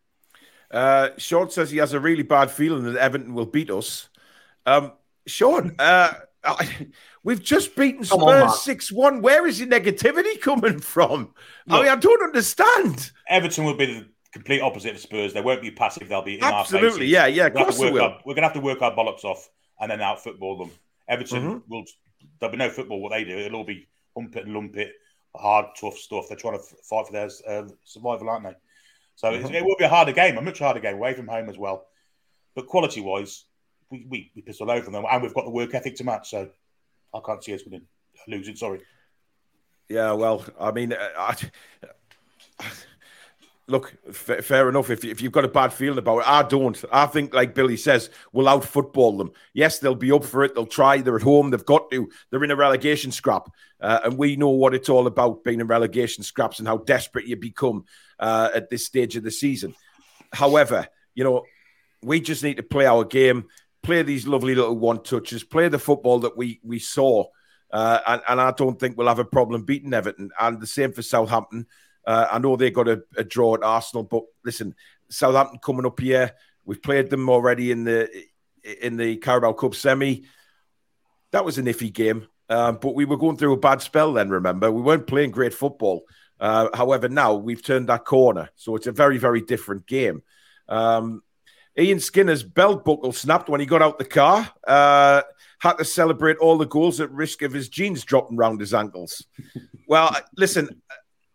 Uh, Sean says he has a really bad feeling that Everton will beat us. Um, Sean, uh, I, we've just beaten Spurs 6 1. Where is your negativity coming from? Look, I mean, I don't understand. Everton will be the complete opposite of Spurs. They won't be passive, they'll be in Absolutely, yeah, yeah, of course they will. Our, we're going to have to work our bollocks off and then out football them. Everton mm-hmm. will, there'll be no football what they do. It'll all be hump it and lump it, hard, tough stuff. They're trying to fight for their uh, survival, aren't they? So mm-hmm. it will be a harder game, a much harder game away from home as well. But quality wise, we, we, we pissed all over them, and we've got the work ethic to match. So I can't see us winning, losing. Sorry. Yeah, well, I mean, uh, I, look, f- fair enough. If, if you've got a bad feeling about it, I don't. I think, like Billy says, we'll out football them. Yes, they'll be up for it. They'll try. They're at home. They've got to. They're in a relegation scrap. Uh, and we know what it's all about being in relegation scraps and how desperate you become uh, at this stage of the season. However, you know, we just need to play our game, play these lovely little one touches, play the football that we, we saw. Uh, and, and I don't think we'll have a problem beating Everton. And the same for Southampton. Uh, I know they got a, a, draw at Arsenal, but listen, Southampton coming up here. We've played them already in the in the Carabao Cup semi. That was an iffy game, um, but we were going through a bad spell then. Remember, we weren't playing great football. Uh, however, now we've turned that corner, so it's a very very different game. Um, Ian Skinner's belt buckle snapped when he got out the car. Uh, had to celebrate all the goals at risk of his jeans dropping round his ankles. well, listen,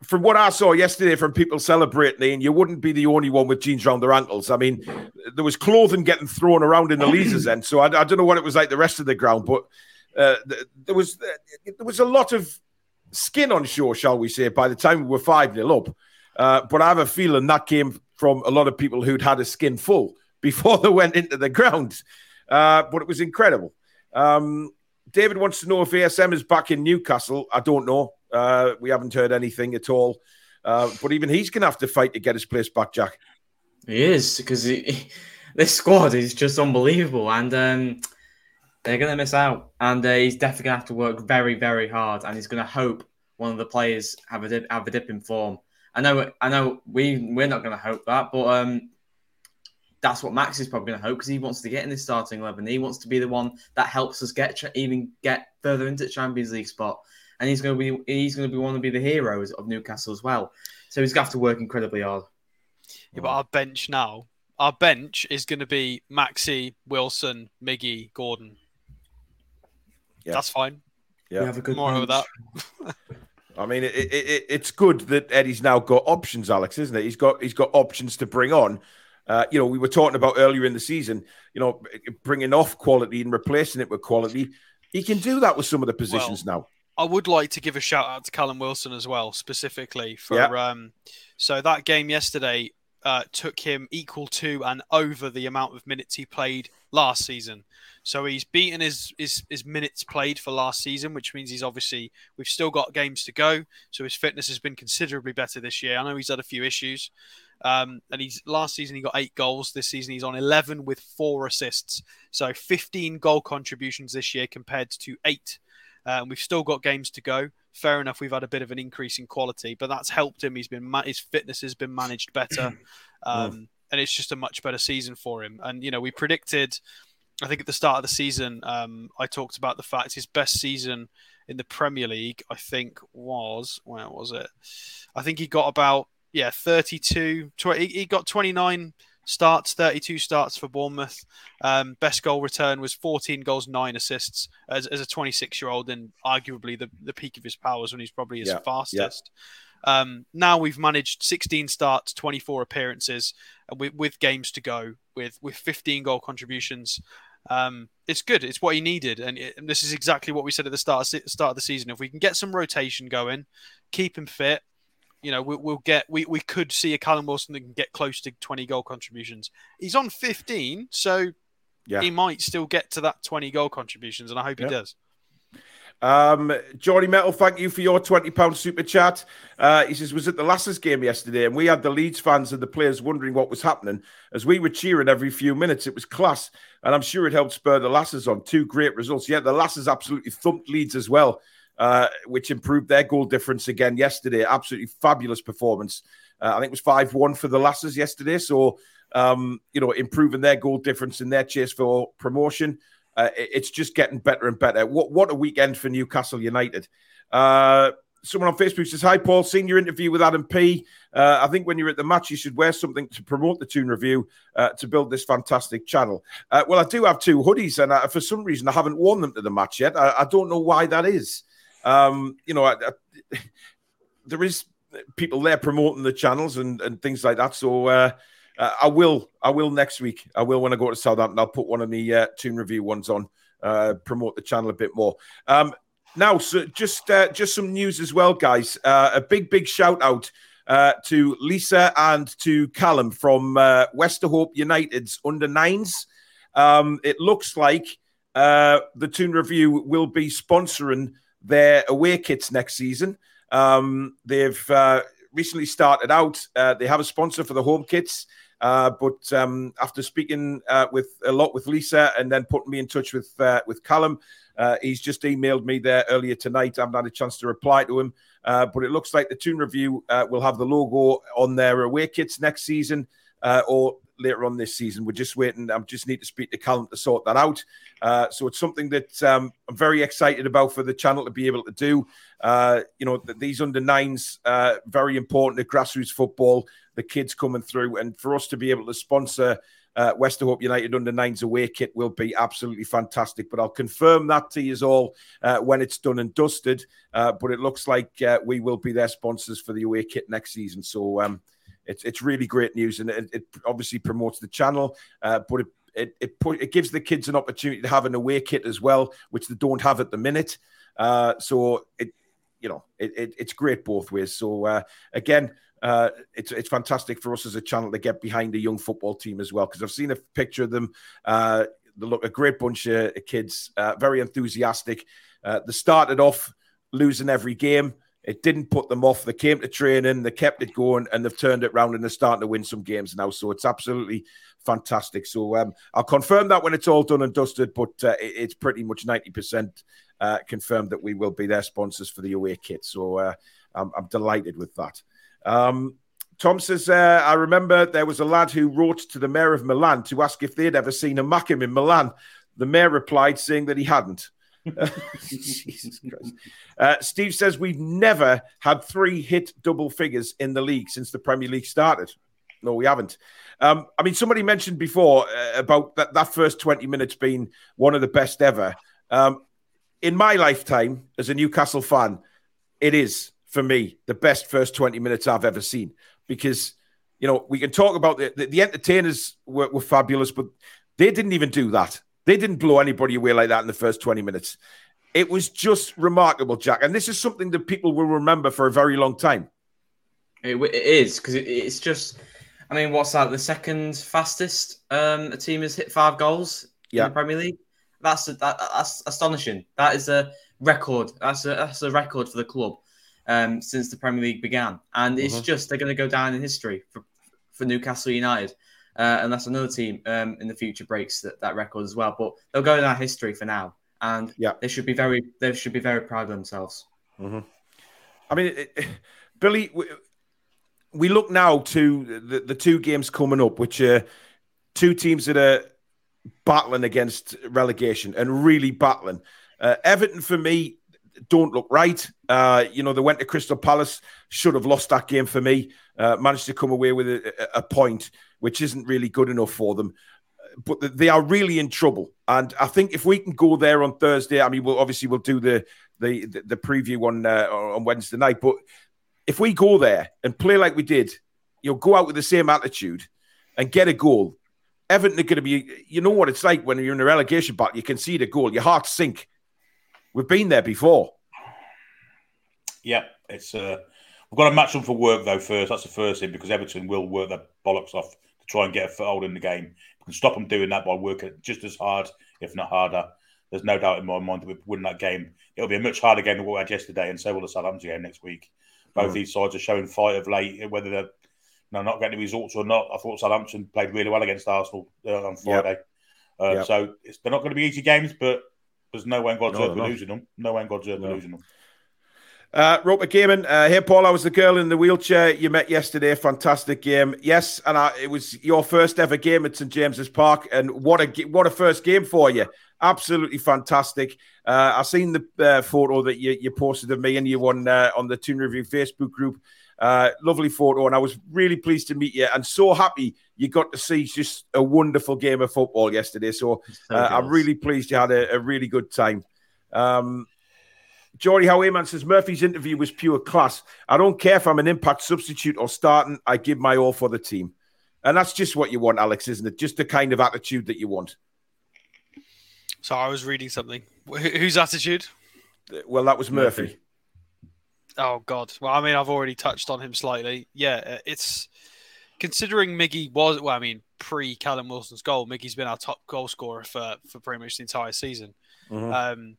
from what I saw yesterday from people celebrating, you wouldn't be the only one with jeans around their ankles. I mean, there was clothing getting thrown around in the Leazes end, so I, I, don't know what it was like the rest of the ground, but uh, there was uh, there was a lot of skin on show, shall we say, by the time we were five 0 up. Uh, but I have a feeling that came from a lot of people who'd had a skin full [laughs] before they went into the ground. Uh, but it was incredible. Um, David wants to know if ASM is back in Newcastle. I don't know. Uh, we haven't heard anything at all. Uh, but even he's going to have to fight to get his place back, Jack. He is because [laughs] this squad is just unbelievable, and um, they're going to miss out. And uh, he's definitely going to have to work very, very hard, and he's going to hope one of the players have a dip, have a dip in form. I know, I know, we we're not going to hope that, but um, that's what Max is probably going to hope because he wants to get in this starting eleven. He wants to be the one that helps us get even get further into the Champions League spot and he's going to be he's going to be one to be the heroes of Newcastle as well. So he's going to have to work incredibly hard. Yeah, but our bench now, our bench is going to be Maxi, Wilson, Miggy, Gordon. Yeah. That's fine. Yeah, we have a good more of that. [laughs] I mean, it, it, it's good that Eddie's now got options, Alex, isn't it? He's got he's got options to bring on. Uh, you know, we were talking about earlier in the season. You know, bringing off quality and replacing it with quality. He can do that with some of the positions well, now. I would like to give a shout out to Callum Wilson as well, specifically for. Yeah. Um, so that game yesterday uh, took him equal to and over the amount of minutes he played last season. So he's beaten his, his his minutes played for last season, which means he's obviously we've still got games to go. So his fitness has been considerably better this year. I know he's had a few issues, um, and he's last season he got eight goals. This season he's on eleven with four assists. So fifteen goal contributions this year compared to eight uh, and we've still got games to go. Fair enough, we've had a bit of an increase in quality, but that's helped him. He's been his fitness has been managed better, [clears throat] um, and it's just a much better season for him. And you know, we predicted. I think at the start of the season, um, I talked about the fact his best season in the Premier League, I think, was where was it? I think he got about yeah 32. 20, he got 29 starts, 32 starts for Bournemouth. Um, best goal return was 14 goals, nine assists as, as a 26 year old, and arguably the, the peak of his powers when he's probably his yeah, fastest. Yeah. Um, now we've managed 16 starts, 24 appearances, with, with games to go, with with 15 goal contributions. Um, it's good. It's what he needed, and, it, and, this is exactly what we said at the start start of the season. If we can get some rotation going, keep him fit, you know, we, will get we, we could see a Callum Wilson that can get close to 20 goal contributions. He's on 15, so yeah. he might still get to that 20 goal contributions, and I hope he does. Um, Johnny Metal, thank you for your £20 super chat. Uh, he says, was at the Lasses game yesterday, and we had the Leeds fans and the players wondering what was happening as we were cheering every few minutes. It was class, and I'm sure it helped spur the Lasses on. Two great results. Yeah, the Lasses absolutely thumped Leeds as well uh, which improved their goal difference again yesterday. Absolutely fabulous performance. Uh, I think it was 5 1 for the Lasses yesterday. So, um, you know, improving their goal difference in their chase for promotion. Uh, it's just getting better and better. What what a weekend for Newcastle United. Uh, someone on Facebook says, Hi, Paul, seen your interview with Adam P. Uh, I think when you're at the match, you should wear something to promote the Toon Review uh, to build this fantastic channel. Uh, well, I do have two hoodies, and I, for some reason, I haven't worn them to the match yet. I, I don't know why that is. Um, you know, I, I, [laughs] there is people there promoting the channels and, and things like that. So uh, uh, I will. I will next week. I will when I go to Southampton. I'll put one of the uh, Toon Review ones on. Uh, promote the channel a bit more. Um, now, so just uh, just some news as well, guys. Uh, a big, big shout out uh, to Lisa and to Callum from uh, Westerhope United's under nines. Um, it looks like uh, the Toon Review will be sponsoring their away kits next season. Um, they've uh, recently started out. Uh, they have a sponsor for the home kits. Uh, but um, after speaking uh, with a lot with Lisa and then putting me in touch with uh, with Callum, uh, he's just emailed me there earlier tonight. I haven't had a chance to reply to him, but it looks like the Toon Review will have the logo on their away kits next season or later on this season. We're just waiting. I just need to speak to Callum to sort that out. Uh, so it's something that um, I'm very excited about for the channel to be able to do. Uh, you know, these under nines uh, very important to grassroots football. The kids coming through, and for us to be able to sponsor. Uh, Westerhope United under nines away kit will be absolutely fantastic. But I'll confirm that to you all uh, when it's done and dusted. Uh, but it looks like uh, we will be their sponsors for the away kit next season. So um, it's it's really great news, and it, it obviously promotes the channel, uh, but it it it, put, it gives the kids an opportunity to have an away kit as well, which they don't have at the minute. Uh, so it you know it, it, it's great both ways. So uh, again. Uh, it's it's fantastic for us as a channel to get behind a young football team as well because I've seen a picture of them. Uh, they look a great bunch of kids, uh, very enthusiastic. Uh, they started off losing every game, it didn't put them off. They came to training, they kept it going, and they've turned it around and they're starting to win some games now. So it's absolutely fantastic. So um, I'll confirm that when it's all done and dusted, but uh, it's pretty much 90% uh, confirmed that we will be their sponsors for the away kit. So uh, I'm, I'm, delighted with that. Um, Tom says, uh, I remember there was a lad who wrote to the mayor of Milan to ask if they'd ever seen a Mackem in Milan. The mayor replied, saying that he hadn't. [laughs] Jesus Christ. Uh, Steve says we've never had three hit double figures in the league since the Premier League started. No, we haven't. Um, I mean, somebody mentioned before uh, about that, that first 20 minutes being one of the best ever. Um, in my lifetime, as a Newcastle fan, it is for me the best first 20 minutes I've ever seen because, you know, we can talk about the, the, the entertainers were, were fabulous, but they didn't even do that. They didn't blow anybody away like that in the first 20 minutes. It was just remarkable, Jack. And this is something that people will remember for a very long time. it, it is because it, it's just, I mean, what's that? The second fastest um, a team has hit five goals yeah. in the Premier League. That's that, that's astonishing. That is a record. That's a that's a record for the club um, since the Premier League began, and it's mm-hmm. just they're going to go down in history for for Newcastle United. Uh, and that's another team um, in the future breaks that, that record as well. But they'll go in our history for now, and yeah, they should be very they should be very proud of themselves. Mm-hmm. I mean, it, Billy, we, we, look now to the, the two games coming up, which are two teams that are battling against relegation and really battling. Uh, Everton, for me, don't look right. Uh, you know, they went to Crystal Palace, should have lost that game for me. Uh, managed to come away with a, a, point, which isn't really good enough for them. But they are really in trouble, and I think if we can go there on Thursday, I mean, we'll obviously we'll do the the the, preview on uh, on Wednesday night. But if we go there and play like we did, you'll go out with the same attitude and get a goal. Everton are going to be, you know what it's like when you're in a relegation battle. You can see the goal, your heart sink We've been there before. Yeah, it's uh, we've got to match them for work though first. That's the first thing because Everton will work their bollocks off to try and get a foothold in the game. We can stop them doing that by working just as hard, if not harder. There's no doubt in my mind that we win that game. It'll be a much harder game than what we had yesterday, and so will the Southampton game next week. Both mm. these sides are showing fight of late, whether they're you know, not getting the results or not. I thought Southampton played really well against Arsenal uh, on Friday. Yep. Uh, yep. So they're not going to be easy games, but there's no way in God's no, earth we're losing them. No way in God's earth no. we're losing them. Uh, Roper Gaiman, uh, hey Paul, I was the girl in the wheelchair you met yesterday. Fantastic game, yes, and I, it was your first ever game at St James's Park, and what a what a first game for you! Absolutely fantastic. Uh, I seen the uh, photo that you, you posted of me and you on uh, on the Toon Review Facebook group. Uh, lovely photo, and I was really pleased to meet you, and so happy you got to see just a wonderful game of football yesterday. So, uh, I'm really pleased you had a, a really good time. Um, Geordie Howayman says Murphy's interview was pure class. I don't care if I'm an impact substitute or starting. I give my all for the team. And that's just what you want, Alex, isn't it? Just the kind of attitude that you want. So I was reading something. Whose attitude? Well, that was Murphy. Murphy. Oh God. Well, I mean, I've already touched on him slightly. Yeah, uh, it's considering Miggy was. Well, I mean, pre Callum Wilson's goal, Miggy's been our top goal scorer for for pretty much the entire season. Mm-hmm. Um,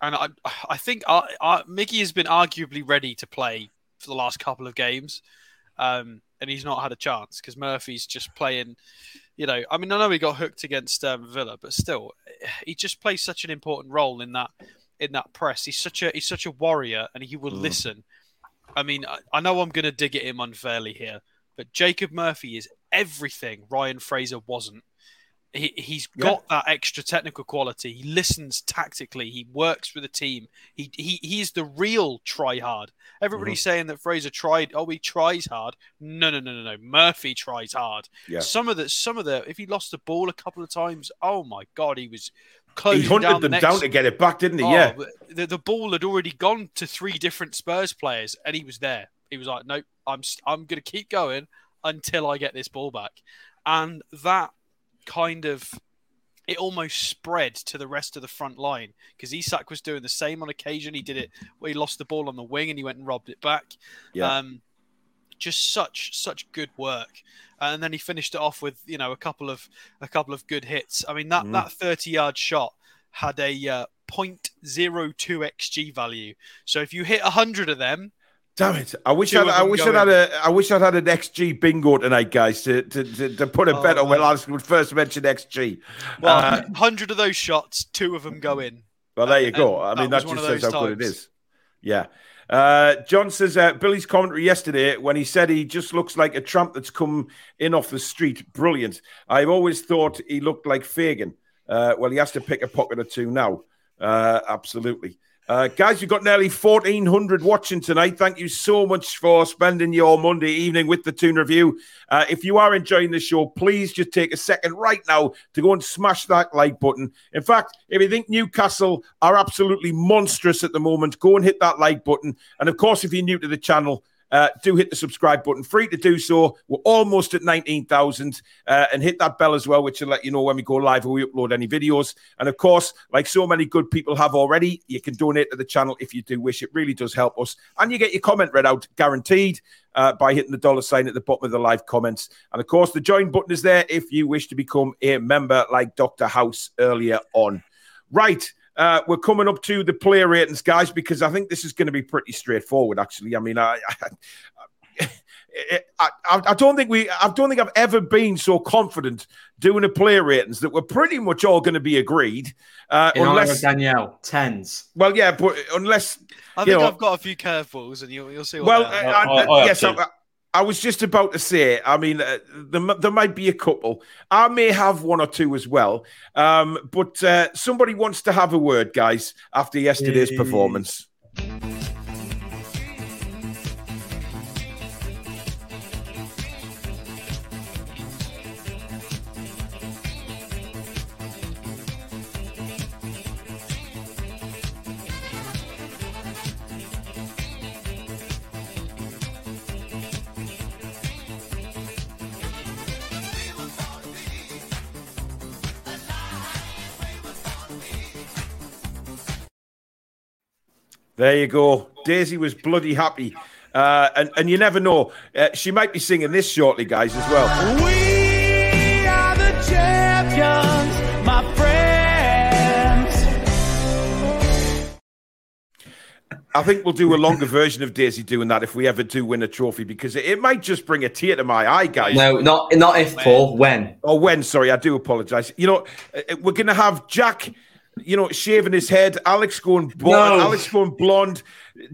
and I I think our, our, Miggy has been arguably ready to play for the last couple of games, um, and he's not had a chance because Murphy's just playing you know, I mean, I know he got hooked against um, Villa, but still, he just plays such an important role in that in that press. He's such a he's such a warrior, and he will mm. listen. I mean, I, I know I'm going to dig at him unfairly here, but Jacob Murphy is everything Ryan Fraser wasn't. He, he's got yeah. that extra technical quality. He listens tactically. He works with the team. He, he he's the real try hard. Everybody's mm-hmm. saying that Fraser tried. Oh, he tries hard. No, no, no, no, no. Murphy tries hard. Yeah. Some of the some of the if he lost the ball a couple of times, oh my god, he was close. he hunted down them the down to get it back, didn't he? Oh, yeah. The, the ball had already gone to three different Spurs players, and he was there. He was like, "Nope, I'm I'm going to keep going until I get this ball back," and that kind of it almost spread to the rest of the front line because Isak was doing the same on occasion. He did it where he lost the ball on the wing and he went and robbed it back. Yeah. Um, just such such good work, and then he finished it off with you know a couple of a couple of good hits. I mean that mm. that thirty yard shot had a uh, 0.02 xg value. So if you hit hundred of them, Damn it! I wish I'd, I wish I'd had a I wish I'd had an XG bingo tonight, guys, to to, to, to put a oh, bet on when I would first mention XG. Well, uh, hundred of those shots, two of them go in. Well, there you go. I mean, that, that just says how times. good it is. Yeah. Uh, John says uh, Billy's commentary yesterday when he said he just looks like a tramp that's come in off the street. Brilliant. I've always thought he looked like Fagin. Uh, well, he has to pick a pocket or two now. Uh, absolutely. Uh, guys, you've got nearly 1,400 watching tonight. Thank you so much for spending your Monday evening with the Toon Review. Uh, if you are enjoying the show, please just take a second right now to go and smash that like button. In fact, if you think Newcastle are absolutely monstrous at the moment, go and hit that like button. And of course, if you're new to the channel, uh, do hit the subscribe button. Free to do so. We're almost at 19,000. Uh, and hit that bell as well, which will let you know when we go live or we upload any videos. And of course, like so many good people have already, you can donate to the channel if you do wish. It really does help us. And you get your comment read out guaranteed. Uh, by hitting the dollar sign at the bottom of the live comments. And of course, the join button is there if you wish to become a member like Dr. House earlier on. Right. Uh, we're coming up to the player ratings, guys, because I think this is going to be pretty straightforward. Actually, I mean, [laughs] I, I, I, I, don't think we, I don't think I've ever been so confident doing a player ratings that we're pretty much all going to be agreed. Uh, In unless Danielle tens. Well, yeah, but unless I think know, I've got a few curveballs, and you'll, you'll see. well, I, yes, I was just about to say, I mean, uh, there, there might be a couple. I may have one or two as well. Um, but uh, somebody wants to have a word, guys, after yesterday's performance. There you go. Daisy was bloody happy. Uh, and, and you never know. Uh, she might be singing this shortly, guys, as well. We are the champions, my friends. I think we'll do a longer version of Daisy doing that if we ever do win a trophy because it, it might just bring a tear to my eye, guys. No, not not if, Paul. When? Oh, when? Sorry, I do apologise. You know, uh, we're going to have Jack you know, shaving his head. Alex going blonde. No. Alex going blonde.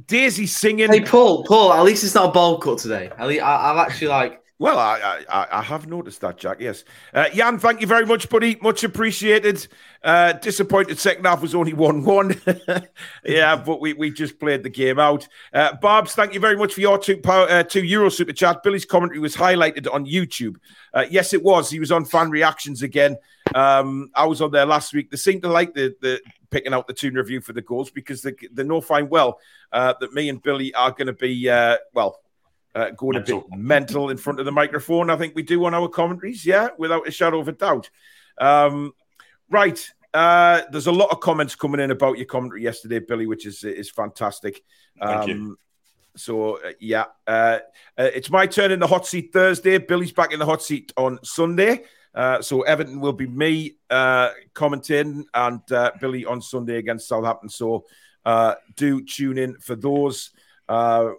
Daisy singing. Hey, Paul. Paul. At least it's not a bowl cut today. I, have actually like. Well, I, I, I have noticed that, Jack. Yes, uh, Jan. Thank you very much, buddy. Much appreciated. Uh, disappointed second half was only one one. [laughs] yeah, but we, we just played the game out. Uh, Barb's, thank you very much for your two power, uh, two euro super chat. Billy's commentary was highlighted on YouTube. Uh, yes, it was. He was on fan reactions again. Um, I was on there last week. They seem to like the the picking out the Toon Review for the goals because they they know fine well uh, that me and Billy are going to be uh, well uh, going mental. a bit mental in front of the microphone. I think we do on our commentaries, yeah, without a shadow of a doubt. Um, right. Uh, there's a lot of comments coming in about your commentary yesterday, Billy, which is is fantastic. Thank um, you. So uh, yeah, uh, uh, it's my turn in the hot seat Thursday. Billy's back in the hot seat on Sunday. Uh, so Everton will be me uh, commenting and uh, Billy on Sunday against Southampton. So do tune in for those.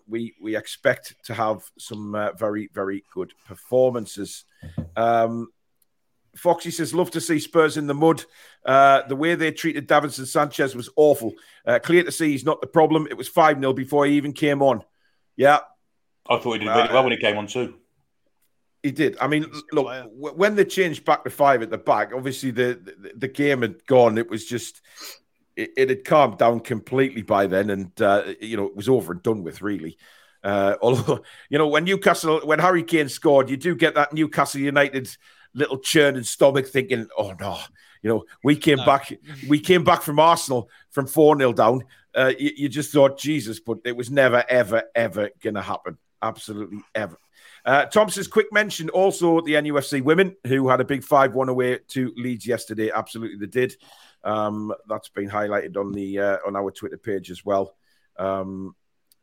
we we expect to have some very very good performances. Um, Foxy says, love to see Spurs in the mud. Uh, the way they treated Davinson Sanchez was awful. Uh, clear to see he's not the problem. It was 5 0 before he even came on. Yeah. I thought he did really uh, well when he came on, too. He did. I mean, look, player. when they changed back to five at the back, obviously the, the, the game had gone. It was just, it, it, had calmed down completely by then. And, uh, you know, it was over and done with, really. Uh, [laughs] although, you know, when Newcastle, when Harry Kane scored, you do get that Newcastle United little churning stomach thinking, oh no, you know, we came no. back, we came back from Arsenal from 4 0 down. Uh, you, you, just thought, Jesus, but it was never, ever, ever going to happen. Absolutely ever. Uh, Thompson's quick mention also the NUFC women who had a big 5 1 away to Leeds yesterday. Absolutely, they did. Um, that's been highlighted on the uh, on our Twitter page as well. Um,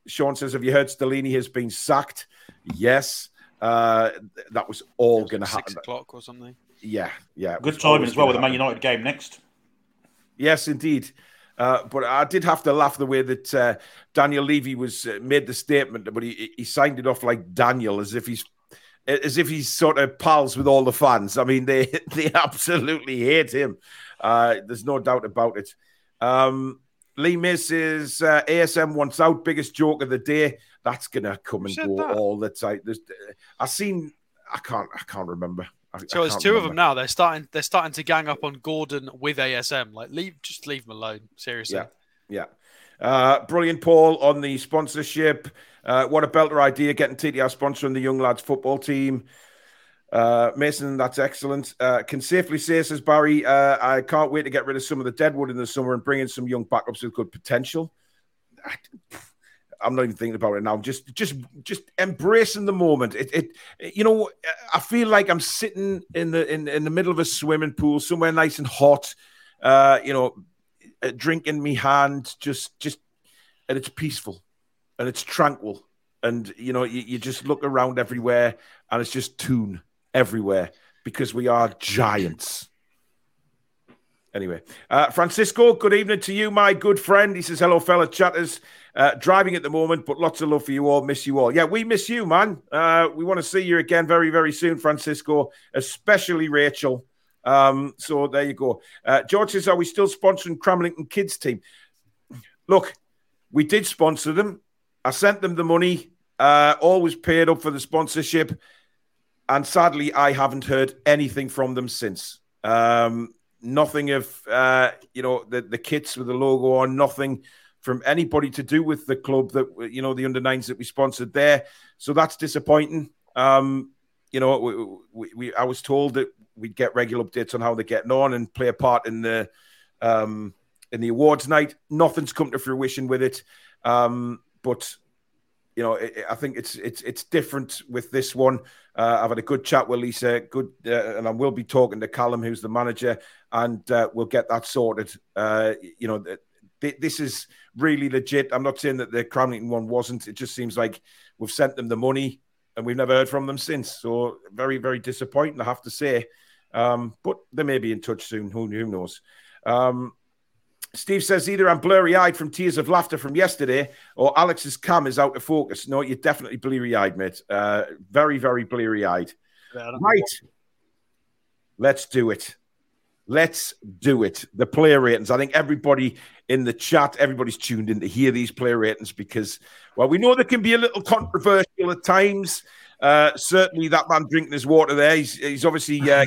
Sean says, Have you heard Stellini has been sacked? Yes. Uh, that was all going to happen. Six o'clock or something. Yeah, yeah. Good timing as well with the Man United game next. Yes, indeed. Uh, but I did have to laugh the way that uh, Daniel Levy was uh, made the statement, but he, he signed it off like Daniel, as if he's as if he's sort of pals with all the fans. I mean, [laughs] they they absolutely hate him. Uh, there's no doubt about it. Um, Lee Miss is uh, ASM wants out, biggest joke of the day. That's gonna come and go that? all the time. There's, I've seen. I can't. I can't remember. I, so there's two remember. of them now. They're starting. They're starting to gang up on Gordon with ASM. Like, leave. Just leave them alone. Seriously. Yeah. Yeah. Uh, brilliant, Paul, on the sponsorship. Uh, what a belter idea getting TTR sponsoring the young lads football team. Uh, Mason, that's excellent. Uh, can safely say, says Barry, uh, I can't wait to get rid of some of the deadwood in the summer and bring in some young backups with good potential. I, am not even thinking about it now. Just, just, just embracing the moment. It, it, you know, I feel like I'm sitting in the in, in the middle of a swimming pool somewhere nice and hot. Uh, you know, drinking me hand, just, just, and it's peaceful and it's tranquil, and you know, you, you just look around everywhere and it's just Toon everywhere because we are giants. Anyway, uh, Francisco, good evening to you, my good friend. He says, hello, fellow chatters. Uh, driving at the moment, but lots of love for you all. Miss you all. Yeah, we miss you, man. Uh, we want to see you again very, very soon, Francisco, especially Rachel. Um, so there you go. Uh, George says, are we still sponsoring Cramlington Kids team? Look, we did sponsor them. I sent them the money, uh, always paid up for the sponsorship and sadly, I haven't heard anything from them since. Um, nothing of uh, you know the the kits with the logo on. Nothing from anybody to do with the club that you know the under nines that we sponsored there. So that's disappointing. Um, you know, we, we, we, I was told that we'd get regular updates on how they're getting on and play a part in the um, in the awards night. Nothing's come to fruition with it. Um, but you know, it, I think it's it's it's different with this one. Uh, I've had a good chat with Lisa, good, uh, and I will be talking to Callum, who's the manager, and uh, we'll get that sorted. Uh, you know, th- this is really legit. I'm not saying that the Cramlington one wasn't. It just seems like we've sent them the money and we've never heard from them since. So very, very disappointing, I have to say. Um, but they may be in touch soon. Who, who knows? Um, Steve says either I'm blurry eyed from tears of laughter from yesterday or Alex's cam is out of focus. No, you're definitely bleary eyed, mate. Uh, very, very bleary eyed. Right. Let's do it. Let's do it. The player ratings. I think everybody in the chat, everybody's tuned in to hear these player ratings because, well, we know they can be a little controversial at times. Uh, certainly, that man drinking his water there, he's, he's obviously uh,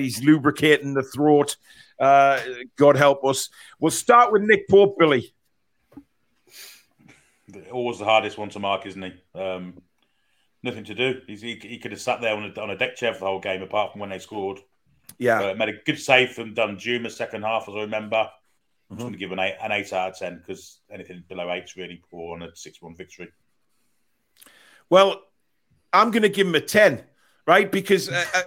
He's lubricating the throat. Uh, God help us. We'll start with Nick Pope, Billy. Always the hardest one to mark, isn't he? Um, nothing to do. He's, he, he could have sat there on a, on a deck chair for the whole game, apart from when they scored. Yeah, uh, made a good save from Danjuma second half, as I remember. I'm mm-hmm. just going to give an eight, an eight out of ten because anything below eight is really poor on a six-one victory. Well, I'm going to give him a 10, right? Because uh, uh,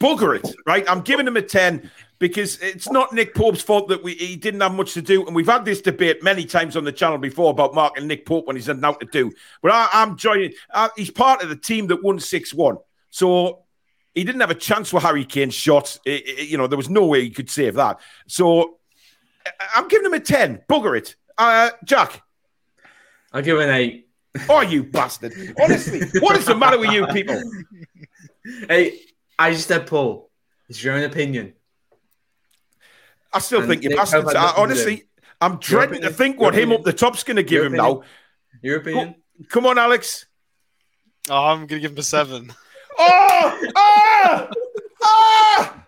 bugger it, right? I'm giving him a 10 because it's not Nick Pope's fault that we he didn't have much to do. And we've had this debate many times on the channel before about Mark and Nick Pope when he's had nothing to do. But I, am joining, uh, he's part of the team that won 6 1. So he didn't have a chance for Harry Kane's shot. It, it, you know, there was no way he could save that. So I'm giving him a 10. Bugger it. Uh, Jack. I'll give him an 8. Oh, you bastard. Honestly, what is the matter with you people? [laughs] Hey, I just said, Paul, it's your own opinion. I still and think you're bastards. I, honestly, I'm dreading to think what him up the top's going to give him now. Your opinion? Come on, Alex. Oh, I'm going to give him a seven. [laughs] oh! Ah! Ah!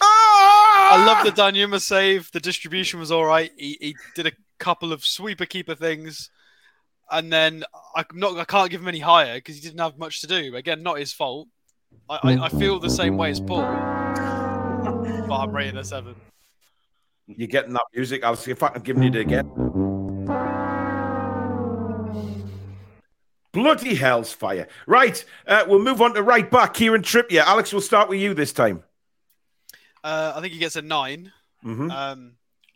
Ah! I love the Danjuma save. The distribution was all right. He, he did a couple of sweeper keeper things, and then I'm not. I can't give him any higher because he didn't have much to do. Again, not his fault. I, I, I feel the same way as Paul, [laughs] but I'm rating a seven. You're getting that music. I'll see if I can give you it again. Bloody hell's fire. Right, uh, we'll move on to right back. Kieran Trippier. Alex, we'll start with you this time. Uh, I think he gets a 9 mm-hmm. um,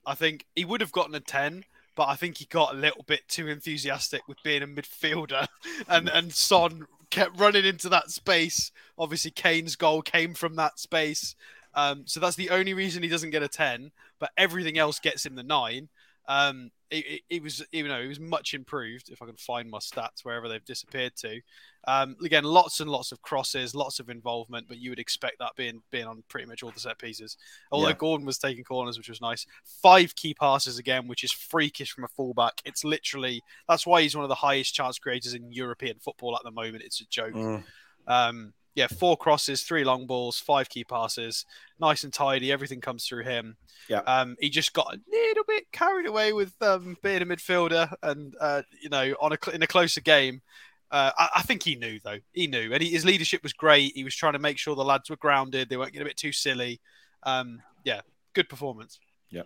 I think he would have gotten a 10, but I think he got a little bit too enthusiastic with being a midfielder. [laughs] and, and Son kept running into that space. Obviously, Kane's goal came from that space. Um, so that's the only reason he doesn't get a 10, but everything else gets him the 9. Um, it, it, was you know it was much improved if I can find my stats wherever they've disappeared to. Um, again, lots and lots of crosses, lots of involvement, but you would expect that being being on pretty much all the set pieces. Although yeah. Gordon was taking corners, which was nice. Five key passes again, which is freakish from a fullback. It's literally that's why he's one of the highest chance creators in European football at the moment. It's a joke. Mm. Um, yeah, four crosses, three long balls, five key passes, nice and tidy. Everything comes through him. Yeah. Um, he just got a little bit carried away with um, being a midfielder, and uh, you know, on a in a closer game. Uh, I, I, think he knew though. He knew, and he, his leadership was great. He was trying to make sure the lads were grounded. They weren't getting a bit too silly. Um, yeah, good performance. Yeah.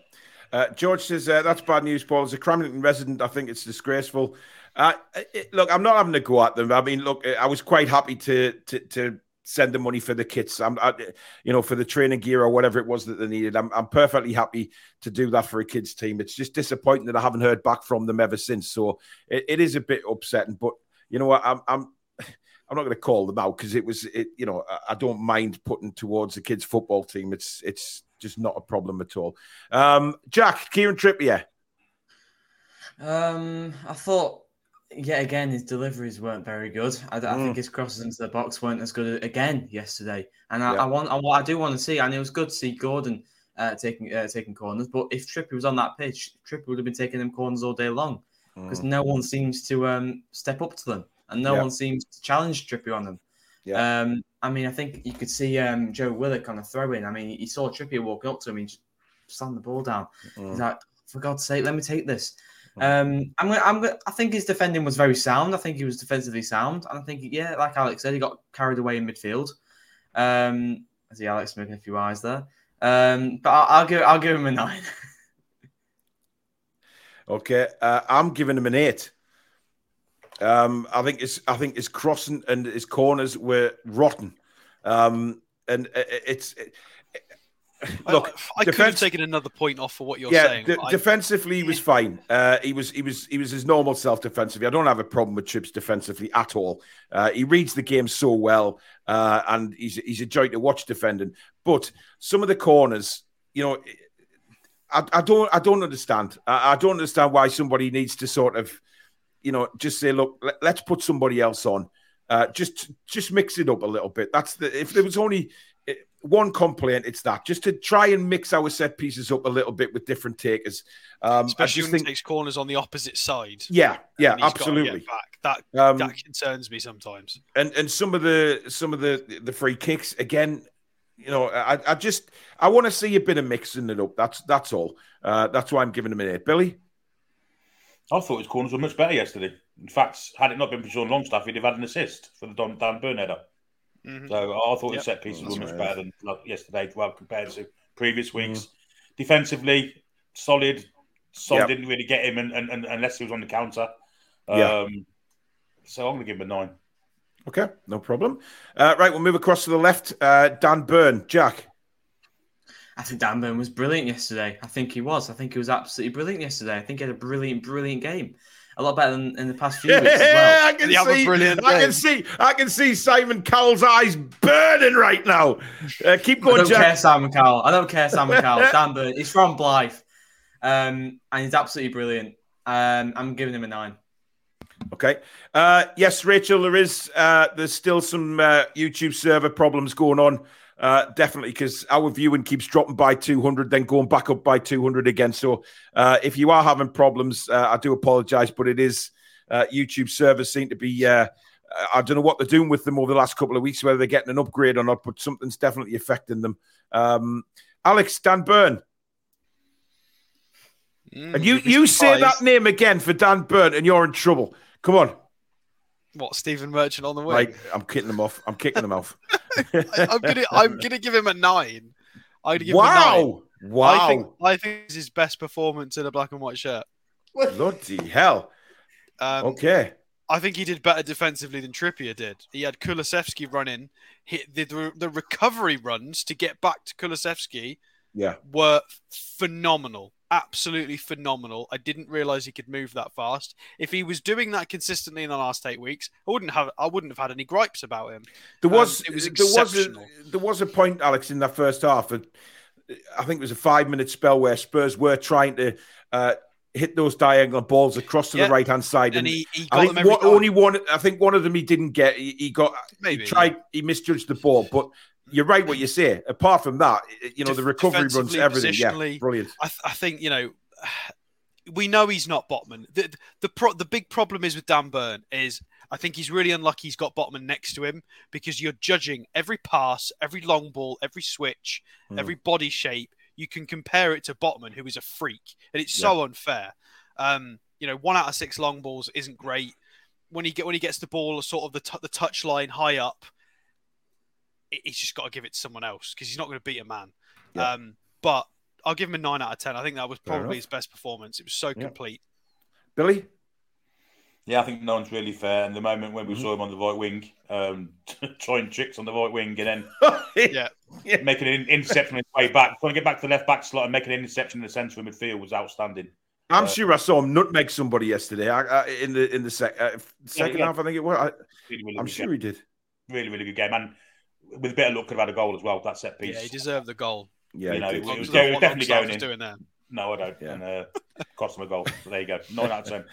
Uh, George says uh, that's bad news, Paul. As a Cramlington resident, I think it's disgraceful. Uh, it, look, I'm not having to go at them. I mean, look, I was quite happy to to, to send the money for the kits. I'm, I, you know, for the training gear or whatever it was that they needed. I'm, I'm perfectly happy to do that for a kids team. It's just disappointing that I haven't heard back from them ever since. So it, it is a bit upsetting. But you know what? I'm, I'm, I'm not going to call them out because it was, it, you know, I, I don't mind putting towards the kids' football team. It's, it's just not a problem at all. Um, Jack, Kieran Trippier. Um, I thought yet again, his deliveries weren't very good. I, I think mm. his crosses into the box weren't as good again yesterday. And I, yeah. I want, I, I, do want to see, and it was good to see Gordon uh, taking uh, taking corners. But if Trippier was on that pitch, Trippier would have been taking them corners all day long because mm. no one seems to um, step up to them, and no yeah. one seems to challenge Trippier on them. Yeah. Um, I mean, I think you could see um, Joe Willock on a throw in. I mean, he saw Trippier walking up to him, he just slammed the ball down. Mm. He's like, for God's sake, let me take this. Um, I'm gonna, I'm gonna, I think his defending was very sound. I think he was defensively sound, and I think, yeah, like Alex said, he got carried away in midfield. Um, I see Alex making a few eyes there, um, but I'll, I'll give, I'll give him a nine. [laughs] okay, uh, I'm giving him an eight. Um, I think his, I think his crossing and his corners were rotten, um, and it's. It, Look, I, I defense, could have taken another point off for what you're yeah, saying. defensively, he was fine. Uh, he was he was he was his normal self defensively. I don't have a problem with Chips defensively at all. Uh, he reads the game so well, uh, and he's he's a joy to watch defending. But some of the corners, you know, I, I don't I don't understand. I, I, don't understand why somebody needs to sort of, you know, just say, look, let, us put somebody else on. Uh, just just mix it up a little bit. That's the if there was only one complaint, it's that just to try and mix our set pieces up a little bit with different takers. Um, Especially when think, takes corners on the opposite side. Yeah, yeah, absolutely. That um, that concerns me sometimes. And and some of the some of the the free kicks again. You know, I, I just I want to see a bit of mixing it up. That's that's all. Uh, that's why I'm giving him an eight. Billy, I thought his corners were much better yesterday. In fact, had it not been for Sean Longstaff, he'd have had an assist for the Dan, Dan Burn header. Mm-hmm. So I thought yep. the set pieces were much better than like, yesterday, well compared to previous mm-hmm. weeks. Mm-hmm. Defensively, solid. Son yep. didn't really get him, and, and, and, unless he was on the counter. Um, So I'm going to give him a nine. Okay, no problem. Uh, right, we'll move across to the left. Uh, Dan Burn, Jack. I think Dan Burn was brilliant yesterday. I think he was. I think he was absolutely brilliant yesterday. I think he had a brilliant, brilliant game. A lot better than in the past few weeks as well. I can see. Brilliant I can see. I can see Simon Cowell's eyes burning right now. Uh, keep going, I don't Jack. care, Simon Cowell. I don't care, Simon [laughs] Cowell. Dan Burn. He's from Blyth, um, and he's absolutely brilliant. Um, I'm giving him a nine. Okay. Uh, yes, Rachel, there is. Uh, there's still some uh, YouTube server problems going on. Uh, definitely, because our viewing keeps dropping by 200, then going back up by 200 again. So, uh, if you are having problems, uh, I do apologize, but it is YouTube servers seem to be. I don't know what they're doing with them over the last couple of weeks, whether they're getting an upgrade or not, but something's definitely affecting them. Um, Alex Dan Burn. Mm, and you, you say that name again for Dan Burn, and you're in trouble. Come on. What Stephen Merchant on the way? Right, I'm kicking them off. I'm kicking them off. [laughs] I'm gonna I'm gonna give him a nine. I'm gonna give wow. him a nine. Wow. I think I think it's his best performance in a black and white shirt. Bloody hell. Um, okay. I think he did better defensively than Trippier did. He had Kulusevski running, hit the, the, the recovery runs to get back to Kulusevski. Yeah, were phenomenal absolutely phenomenal. I didn't realize he could move that fast. If he was doing that consistently in the last eight weeks, I wouldn't have I wouldn't have had any gripes about him. There was um, it was there was a, there was a point, Alex, in that first half. I think it was a five minute spell where Spurs were trying to. Uh, hit those diagonal balls across to yeah. the right hand side, and, and he, he I think one, only one. I think one of them he didn't get. He, he got. Maybe, he tried. He misjudged the ball, but you're right what you say. Apart from that, you know, the recovery runs, everything. Yeah, brilliant. I, th- I, think you know, [sighs] we know he's not Botman. The the pro- the big problem is with Dan Burn is I think he's really unlucky. He's got Botman next to him because you're judging every pass, every long ball, every switch, mm. every body shape. You can compare it to Botman, who is a freak, and it's so yeah. unfair. Um, you know, one out of six long balls isn't great. When he get when he gets the ball, sort of the t- the touch line high up, he's just got to give it to someone else because he's not going to beat a man. Yeah. Um, but I'll give him a nine out of ten. I think that was probably his best performance. It was so yeah. complete. Billy. Yeah, I think no one's really fair. And the moment when we mm-hmm. saw him on the right wing, um, [laughs] trying tricks on the right wing, and then [laughs] yeah. yeah. making an interception on his way back, trying to get back to the left back slot and making an interception in the centre of midfield was outstanding. I'm uh, sure I saw him nutmeg somebody yesterday I, I, in the in the sec, uh, second yeah, half. I think it was. I, really, really I'm sure game. he did. Really, really good game. And with a bit of luck, could have had a goal as well. That set piece. Yeah, he deserved the goal. Yeah, you know, it, it, was, it was definitely going in. Doing there. No, I don't. Yeah. And uh, [laughs] cost him a goal. So there you go. Nine out of ten.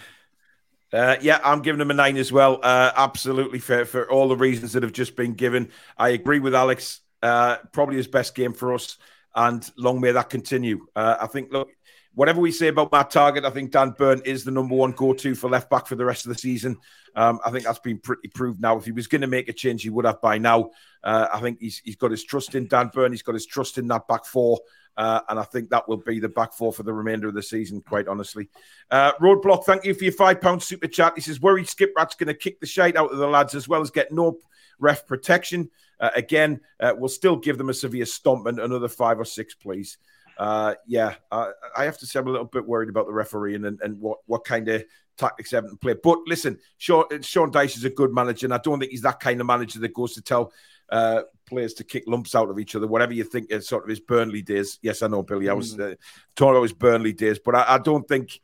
Uh, yeah, I'm giving him a nine as well. Uh, absolutely for for all the reasons that have just been given. I agree with Alex. Uh, probably his best game for us, and long may that continue. Uh, I think. Look, whatever we say about Matt Targett, I think Dan Burn is the number one go to for left back for the rest of the season. Um, I think that's been pretty proved now. If he was going to make a change, he would have by now. Uh, I think he's, he's got his trust in Dan Burn. He's got his trust in that back four. Uh, and I think that will be the back four for the remainder of the season, quite honestly. Uh, Roadblock, thank you for your £5 super chat. He says, worried Skip Rat's going to kick the shite out of the lads as well as get no ref protection. Uh, again, uh, we'll still give them a severe stomp and another five or six, please uh, yeah, uh, I have to say I'm a little bit worried about the referee and, and, what, what kind of tactics Everton play. But listen, Sean, Sean Dyche is a good manager, and I don't think he's that kind of manager that goes to tell uh, players to kick lumps out of each other, whatever you think is sort of his Burnley days. Yes, I know, Billy. I was mm. uh, talking about his Burnley days, but I, I don't think.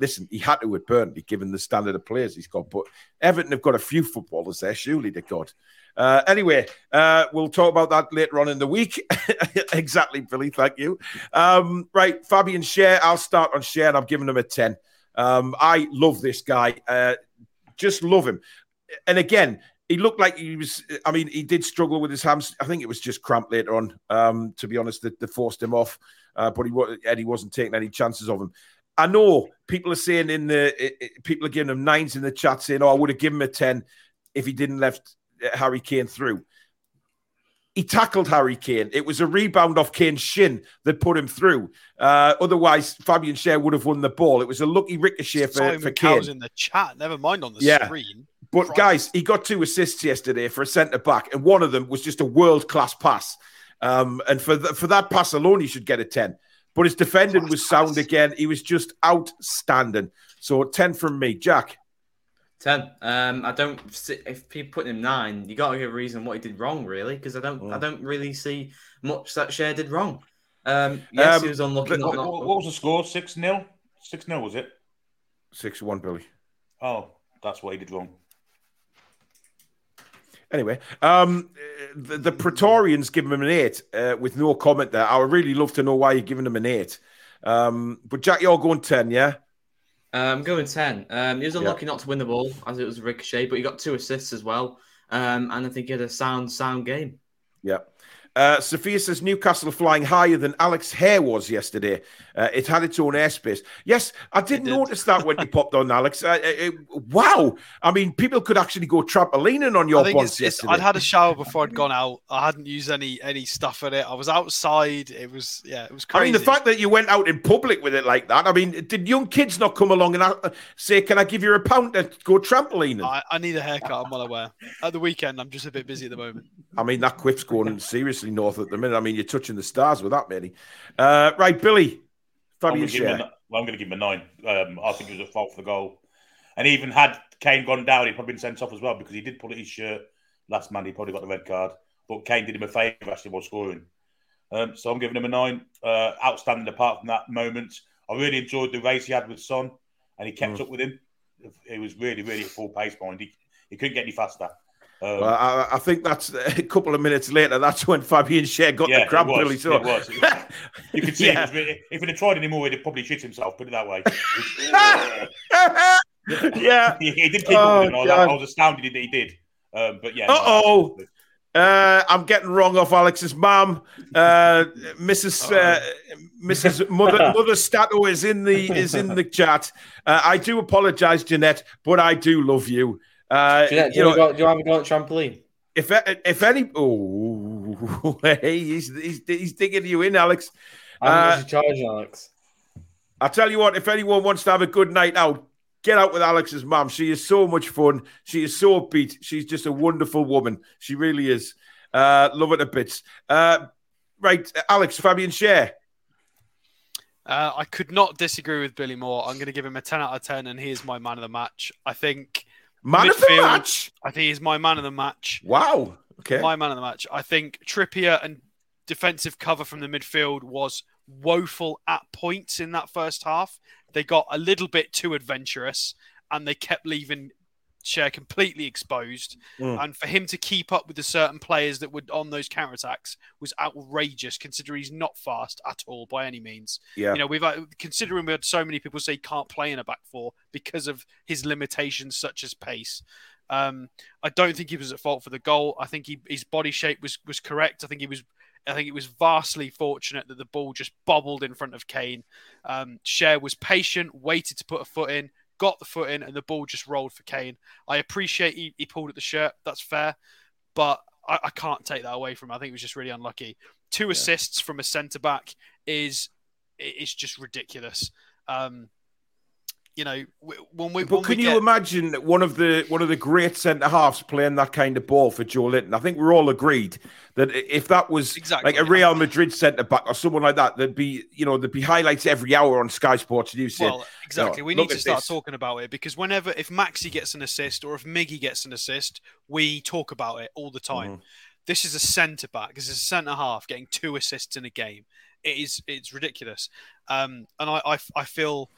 Listen, he had to with Burnley, given the standard of players he's got. But Everton have got a few footballers there, surely they got. Uh, anyway, uh, we'll talk about that later on in the week. [laughs] exactly, Billy. Thank you. Um, right, Fabian Schär. I'll start on Schär, and I've given him a 10. Um, I love this guy. Uh, just love him. And again, he looked like he was. I mean, he did struggle with his hams. I think it was just cramp later on. Um, to be honest, that, that forced him off. Uh, but he Eddie wasn't taking any chances of him. I know people are saying in the it, it, people are giving him nines in the chat, saying, "Oh, I would have given him a ten if he didn't left Harry Kane through. He tackled Harry Kane. It was a rebound off Kane's shin that put him through. Uh, otherwise, Fabian Schär would have won the ball. It was a lucky ricochet for, Simon for Kane. in the chat. Never mind on the yeah. screen. But Christ. guys, he got two assists yesterday for a centre back, and one of them was just a world class pass. Um, and for the, for that pass alone, he should get a ten. But his defending was sound again. He was just outstanding. So ten from me, Jack. Ten. Um, I don't. If people put him nine, you got to give a reason what he did wrong, really, because I don't. Mm. I don't really see much that Schär did wrong. Um, yes, um, he was unlucky. What, not, what, was the score? Six 0 Six 0 was it? Six one, Billy. Oh, that's what he did wrong. Anyway, um, the, the Praetorians give him an eight uh, with no comment there. I would really love to know why you're giving him an eight. Um, but Jack, you're going ten, yeah? I'm um, going 10. Um, he was unlucky yeah. not to win the ball as it was a ricochet, but he got two assists as well. Um, and I think he had a sound, sound game. Yeah. Uh, Sophia says Newcastle flying higher than Alex hair was yesterday. Uh, it had its own airspace. Yes, I did, did. notice that when you [laughs] popped on, Alex. Uh, it, wow. I mean, people could actually go trampolining on your points yesterday. I'd had a shower before I'd gone out. I hadn't used any any stuff in it. I was outside. It was, yeah, it was crazy. I mean, the fact that you went out in public with it like that, I mean, did young kids not come along and uh, say, Can I give you a pound to go trampolining? I, I need a haircut. I'm well aware. At the weekend, I'm just a bit busy at the moment. I mean, that quiff's going [laughs] seriously north at the minute. I mean, you're touching the stars with that, Manny. Uh, right, Billy. Fabian I'm going to give him a nine. Um, I think it was a fault for the goal. And even had Kane gone down, he'd probably been sent off as well because he did pull at his shirt last man. He probably got the red card. But Kane did him a favour actually while scoring. Um, so I'm giving him a nine. Uh, outstanding apart from that moment. I really enjoyed the race he had with Son and he kept mm. up with him. It was really, really at full pace point. He, he couldn't get any faster. Um, well, I, I, think that's [laughs] a couple of minutes later. That's when Fabian Schär got yeah, the crab really. So it was. [laughs] you could see yeah. it if he'd have tried anymore, he'd have probably shit himself. Put it that way. [laughs] yeah, he, he, did keep oh, up. I, I was astounded that he did. Um, but yeah. Uh oh. Uh, I'm getting wrong off Alex's mum. Uh, Mrs. Uh, Mrs. Mother Mother Stato is in the is in the chat. Uh, I do apologise, Jeanette, but I do love you. Uh, do, you, do, you know, go, do you want to go on trampoline? If if any, oh, [laughs] hey, he's, he's he's digging you in, Alex. How much uh, charge, Alex? I'll tell you what. If anyone wants to have a good night out, get out with Alex's mum. She is so much fun. She is so upbeat. She's just a wonderful woman. She really is. Uh, love it a bit. Uh, right, Alex, Fabian Schär. Uh, I could not disagree with Billy Moore. I'm going to give him a 10 out of 10, and he is my man of the match. I think Man Midfield, of the match. I think he's my man of the match. Wow. Okay. My man of the match. I think Trippier and defensive cover from the midfield was woeful at points in that first half. They got a little bit too adventurous and they kept leaving Schär completely exposed. Mm. And for him to keep up with the certain players that were on those counterattacks was outrageous, considering he's not fast at all by any means. Yeah. You know, we've uh, considering we had so many people say he can't play in a back four because of his limitations such as pace. Um, I don't think he was at fault for the goal. I think he, his body shape was was correct. I think he was I think it was vastly fortunate that the ball just bobbled in front of Kane. Um, Schär was patient, waited to put a foot in, got the foot in, and the ball just rolled for Kane. I appreciate he, he pulled at the shirt. That's fair. But I, I, can't take that away from him. I think it was just really unlucky. Two yeah. assists from a centre back is is just ridiculous. Um, you know, when we. But when can we you imagine one of the one of the great centre halves playing that kind of ball for Joelinton? I think we're all agreed that if that was exactly. like a Real Madrid centre back or someone like that, there'd be you know there'd be highlights every hour on Sky Sports News. Well, exactly. we need to start this. talking about it because whenever if Maxi gets an assist or if Miggy gets an assist, we talk about it all the time. Mm-hmm. This is a centre back. This is a centre half getting two assists in a game. It is it's ridiculous, um, and I, I I feel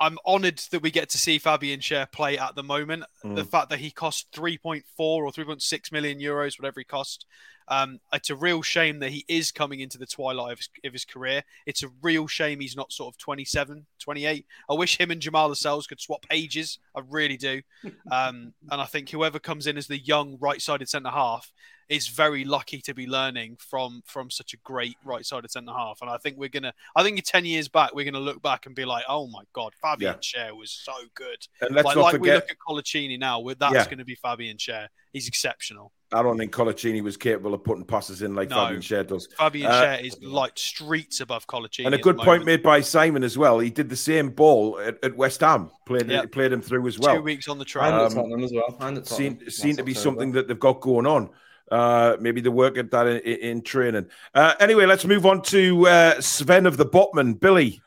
I'm honoured that we get to see Fabian Schär play at the moment. Mm. The fact that he cost 3.4 or 3.6 million euros, whatever he cost, um, it's a real shame that he is coming into the twilight of his, of his, career. It's a real shame he's not sort of 27, 28. I wish him and Jamal Lascelles could swap ages. I really do. Um, [laughs] and I think whoever comes in as the young right-sided centre half is very lucky to be learning from from such a great right-sided centre half. And I think we're gonna. I think in ten years back, we're gonna look back and be like, "Oh my God, Fabian yeah. Schär was so good." And let's like, not like forget... we look at Coloccini now. That's yeah. going to be Fabian Schär. He's exceptional. I don't think Coloccini was capable of putting passes in like no, Fabian Schär does. Fabian uh, Schär is like streets above Coloccini. And a good point made by Simon as well. He did the same ball at, at West Ham, played yep. played him through as well. Two weeks on the train. Um, as well. And seemed, seemed to be something that they've got going on. Uh, maybe they work at that in, in training. Uh, anyway, let's move on to uh, Sven of the Botman. Billy.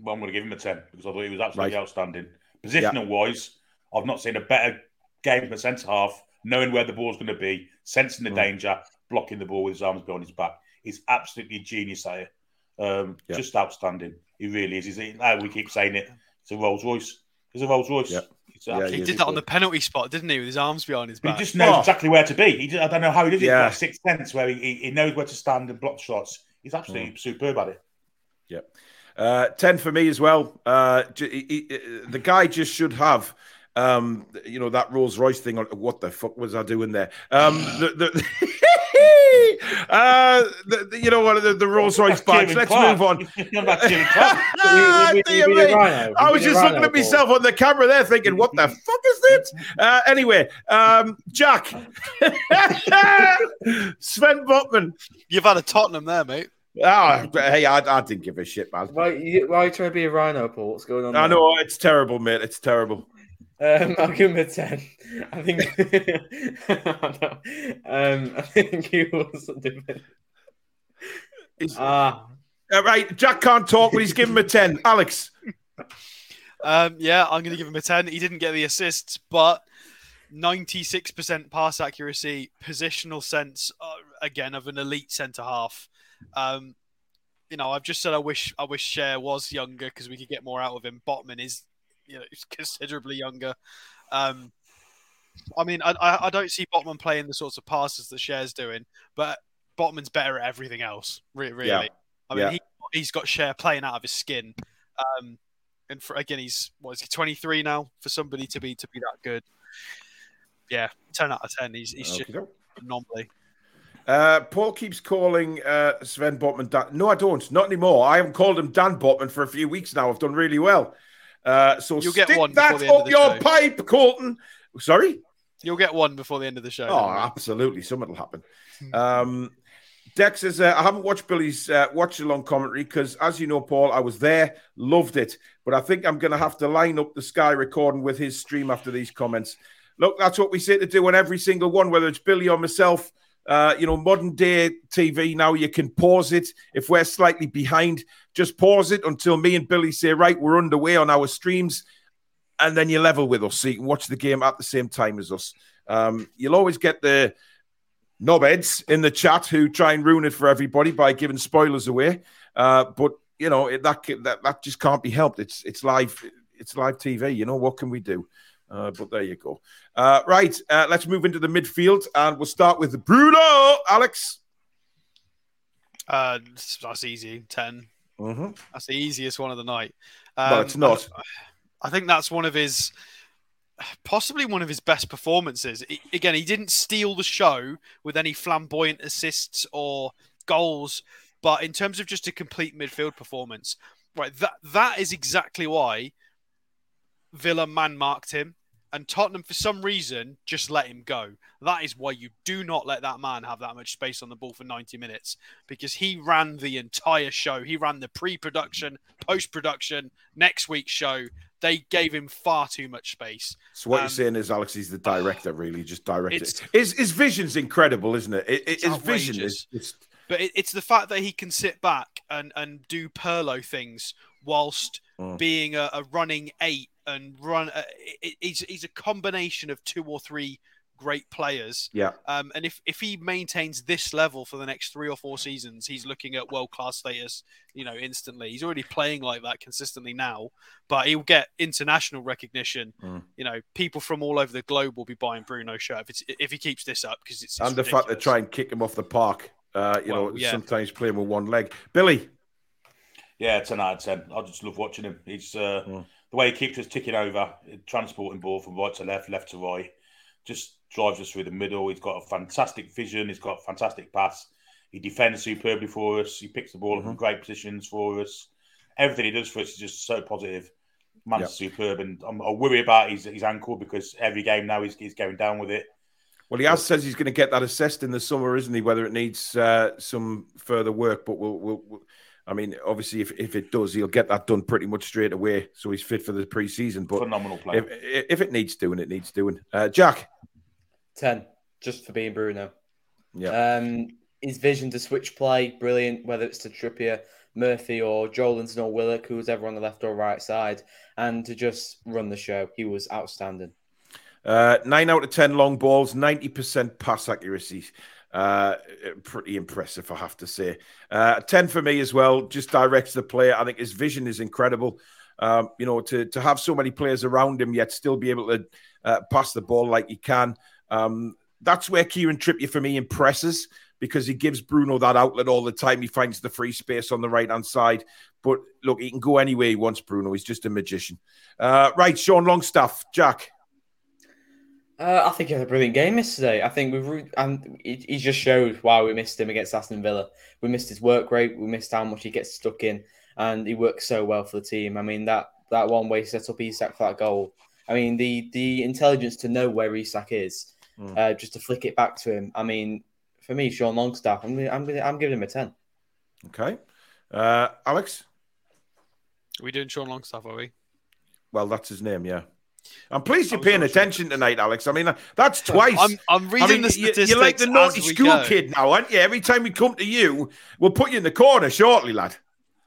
Well, I'm going to give him a 10 because I thought he was absolutely right. outstanding. Positional yeah. wise, I've not seen a better game for centre half, knowing where the ball's going to be, sensing the mm. danger, blocking the ball with his arms behind his back. He's absolutely genius at it. Um, yeah. Just outstanding. He really is. He's, we keep saying it. It's a Rolls Royce. He's a Rolls Royce. Yeah. Yeah, he, did that on the penalty spot, didn't he, with his arms behind his back? He just knows oh. exactly where to be. He just, I don't know how he does it. Yeah. He's got sixth sense where he, he knows where to stand and block shots. He's absolutely mm. superb at it. Yeah. Uh, 10 for me as well. Uh, he, he, the guy just should have, um, you know, that Rolls Royce thing. On, what the fuck was I doing there? Um, the, the [laughs] uh, the, the, you know what? The, the Rolls Royce bikes. Let's move on. [laughs] [laughs] I was just looking at myself on the camera there, thinking, "What the fuck is this?" Uh, anyway, um, Jack, Sven Botman. You've had a Tottenham there, mate. Oh, hey, I, I didn't give a shit, man. Why, you, why are you trying to be a rhino, Paul? What's going on? I there? know it's terrible, mate. It's terrible. Um, [laughs] I'll give him a ten. I think. [laughs] um, I think he was different. Ah, uh, right. Jack can't talk, but he's given him a ten. [laughs] Alex. Um, yeah, I'm going to give him a ten. He didn't get the assists, but 96% pass accuracy, positional sense, uh, again of an elite centre half. Um, you know, I've just said I wish I wish Schär was younger because we could get more out of him. Botman is you know he's [laughs] considerably younger. Um, I mean, I, I don't see Botman playing the sorts of passes that Schär's doing, but Botman's better at everything else. Really, really. Yeah. I mean, yeah. he, he's got Schär playing out of his skin. Um, and for, again, he's what is he 23 now? For somebody to be to be that good, yeah, 10 out of 10. He's he's okay. just anomaly. Uh, Paul keeps calling uh, Sven Botman Dan. No, I don't. Not anymore. I haven't called him Dan Botman for a few weeks now. I've done really well. Uh, so You'll get one that up your show. pipe, Colton. Sorry? You'll get one before the end of the show. Oh, absolutely. Something will happen. Um, Dex says, uh, I haven't watched Billy's uh, watch along commentary because, as you know, Paul, I was there, loved it. But I think I'm going to have to line up the Sky recording with his stream after these comments. Look, that's what we say to do on every single one, whether it's Billy or myself. Uh, you know, modern day TV now, you can pause it. If we're slightly behind, just pause it until me and Billy say, right, we're underway on our streams. And then you level with us so you can watch the game at the same time as us. Um, you'll always get the knobheads in the chat who try and ruin it for everybody by giving spoilers away. Uh, but you know that, that that just can't be helped. It's it's live it's live TV. You know what can we do? Uh, but there you go. Uh, right, uh, let's move into the midfield, and we'll start with Bruno. Alex, uh, that's easy. 10 mm-hmm. That's the easiest one of the night. Um, well, it's not. I, I think that's one of his, possibly one of his best performances. Again, he didn't steal the show with any flamboyant assists or goals, but in terms of just a complete midfield performance, right? That that is exactly why Villa man marked him and Tottenham, for some reason, just let him go. That is why you do not let that man have that much space on the ball for 90 minutes because he ran the entire show. He ran the pre production, post production, next week's show. They gave him far too much space. So, what um, you're saying is, Alex, he's the director, [sighs] really, just directed. His, his vision's incredible, isn't it? it, it his vision is just. But it, it's the fact that he can sit back and, and do Pirlo things whilst mm. being a, a running eight and run. Uh, he's he's a combination of two or three great players. Yeah. Um, and if if he maintains this level for the next three or four seasons, he's looking at world class status. You know, instantly. He's already playing like that consistently now, but he'll get international recognition. Mm. You know, people from all over the globe will be buying Bruno shirt if, if he keeps this up because it's, it's, and the fact they try and kick him off the park. Uh, you well, know, yeah. sometimes playing with one leg. Billy. Yeah, ten out of ten. I just love watching him. He's uh, mm the way he keeps us ticking over, transporting ball from right to left, left to right, just drives us through the middle. He's got a fantastic vision. He's got a fantastic pass. He defends superbly for us. He picks the ball mm-hmm. up in great positions for us. Everything he does for us is just so positive. Man's yep. superb, and I'm, I worry about his, his ankle because every game now he's, he's going down with it. Well, he has says he's going to get that assessed in the summer, isn't he? Whether it needs uh, some further work, but we'll, we'll, I mean, obviously, if, if it does, he'll get that done pretty much straight away. So he's fit for the preseason. But phenomenal player. If, if it needs doing, it needs doing. Uh, Jack, ten, just for being Bruno. Yeah. Um, his vision to switch play, brilliant. Whether it's to Trippier, Murphy or Joelinton or Willock, who was ever on the left or right side, and to just run the show. He was outstanding. Uh, nine out of 10 long balls, 90% pass accuracy. Uh, pretty impressive, I have to say. Uh, 10 for me as well, just directs the player. I think his vision is incredible. Um, you know, to, to have so many players around him, yet still be able to uh, pass the ball like he can. Um, that's where Kieran Trippier for me impresses because he gives Bruno that outlet all the time. He finds the free space on the right hand side. But look, he can go anywhere he wants, Bruno. He's just a magician. Uh, right, Sean Longstaff, Jack. Uh, I think he had a brilliant game yesterday. I think we've and he, he just showed why we missed him against Aston Villa. We missed his work rate. We missed how much he gets stuck in, and he works so well for the team. I mean that that one way he set up Isak for that goal. I mean the the intelligence to know where Isak is, mm. uh, just to flick it back to him. I mean, for me, Sean Longstaff, I'm I'm I'm giving him a ten. Okay, uh, Alex. Are we doing Sean Longstaff? Are we? Well, that's his name. Yeah. I'm pleased you're paying attention sure. tonight, Alex. I mean, that's twice. I'm, I'm reading I mean, the statistics. You're like the naughty school go. kid now, aren't you? Every time we come to you, we'll put you in the corner shortly, lad.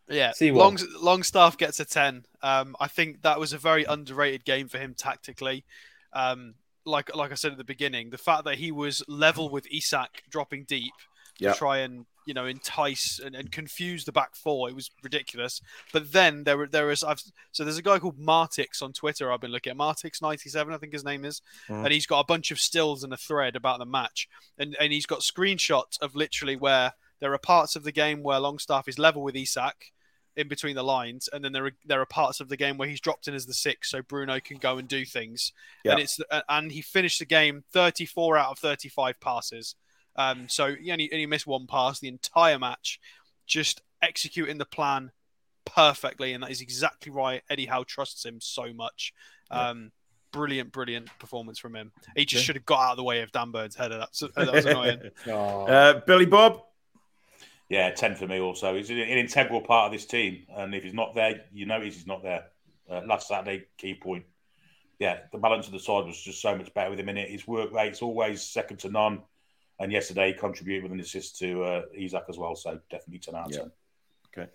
Yeah, See Long, Longstaff gets a 10. Um, I think that was a very underrated game for him tactically. Um, like like I said at the beginning, the fact that he was level with Isak dropping deep yep. to try and you know entice and, and, confuse the back four. It was ridiculous. But then there were there was I've so there's a guy called Martix on Twitter. I've been looking at Martix ninety seven, I think his name is, mm. and he's got a bunch of stills and a thread about the match, and and he's got screenshots of literally where there are parts of the game where Longstaff is level with Isak in between the lines, and then there are there are parts of the game where he's dropped in as the six, so Bruno can go and do things. Yeah. And it's and he finished the game 34 out of 35 passes. Um, so he only, only missed one pass the entire match, just executing the plan perfectly, and that is exactly why Eddie Howe trusts him so much. Um, brilliant, brilliant performance from him. He just yeah. should have got out of the way of Dan Burn's header. That's, that was [laughs] annoying. uh, Billy Bob. Yeah, ten for me. Also, he's an integral part of this team, and if he's not there, you notice he's not there. Uh, last Saturday, key point. Yeah, the balance of the side was just so much better with him in it. His work rate's always second to none. And yesterday, he contributed with an assist to uh, Isak as well. So definitely 10 out of 10. Yeah. Okay.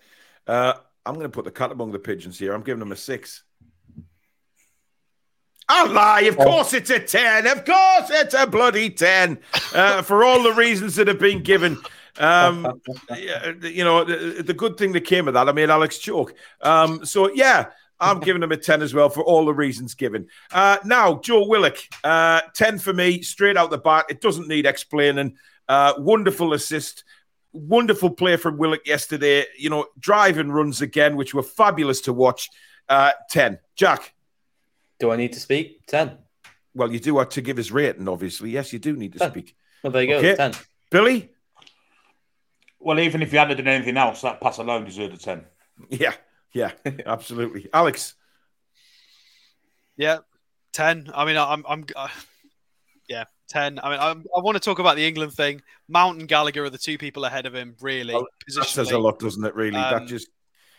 Uh, I'm going to put the cat among the pigeons here. I'm giving them a six. I lie. Of course it's a 10. Of course it's a bloody 10. Uh, for all the reasons that have been given. Um, [laughs] you know, the, the, good thing that came of that, I made Alex choke. Um, so, yeah, I'm giving him a 10 as well for all the reasons given. Uh, now, Joe Willock, uh, 10 for me, straight out the bat. It doesn't need explaining. Uh, wonderful assist. Wonderful play from Willock yesterday. You know, driving runs again, which were fabulous to watch. Uh, 10. Jack. Do I need to speak? 10. Well, you do have to give his rating, obviously. Yes, you do need to 10. speak. Well, there you okay. go. 10. Billy? Well, even if you hadn't done anything else, that pass alone deserved a 10. [laughs] Yeah. Yeah, [laughs] absolutely. Alex. Yeah, ten. I mean, I'm, I'm, uh, yeah, ten. I mean, I'm, i want to talk about the England thing. Mount and Gallagher are the two people ahead of him. Really, well, that says a lot, doesn't it? Really, um, that just,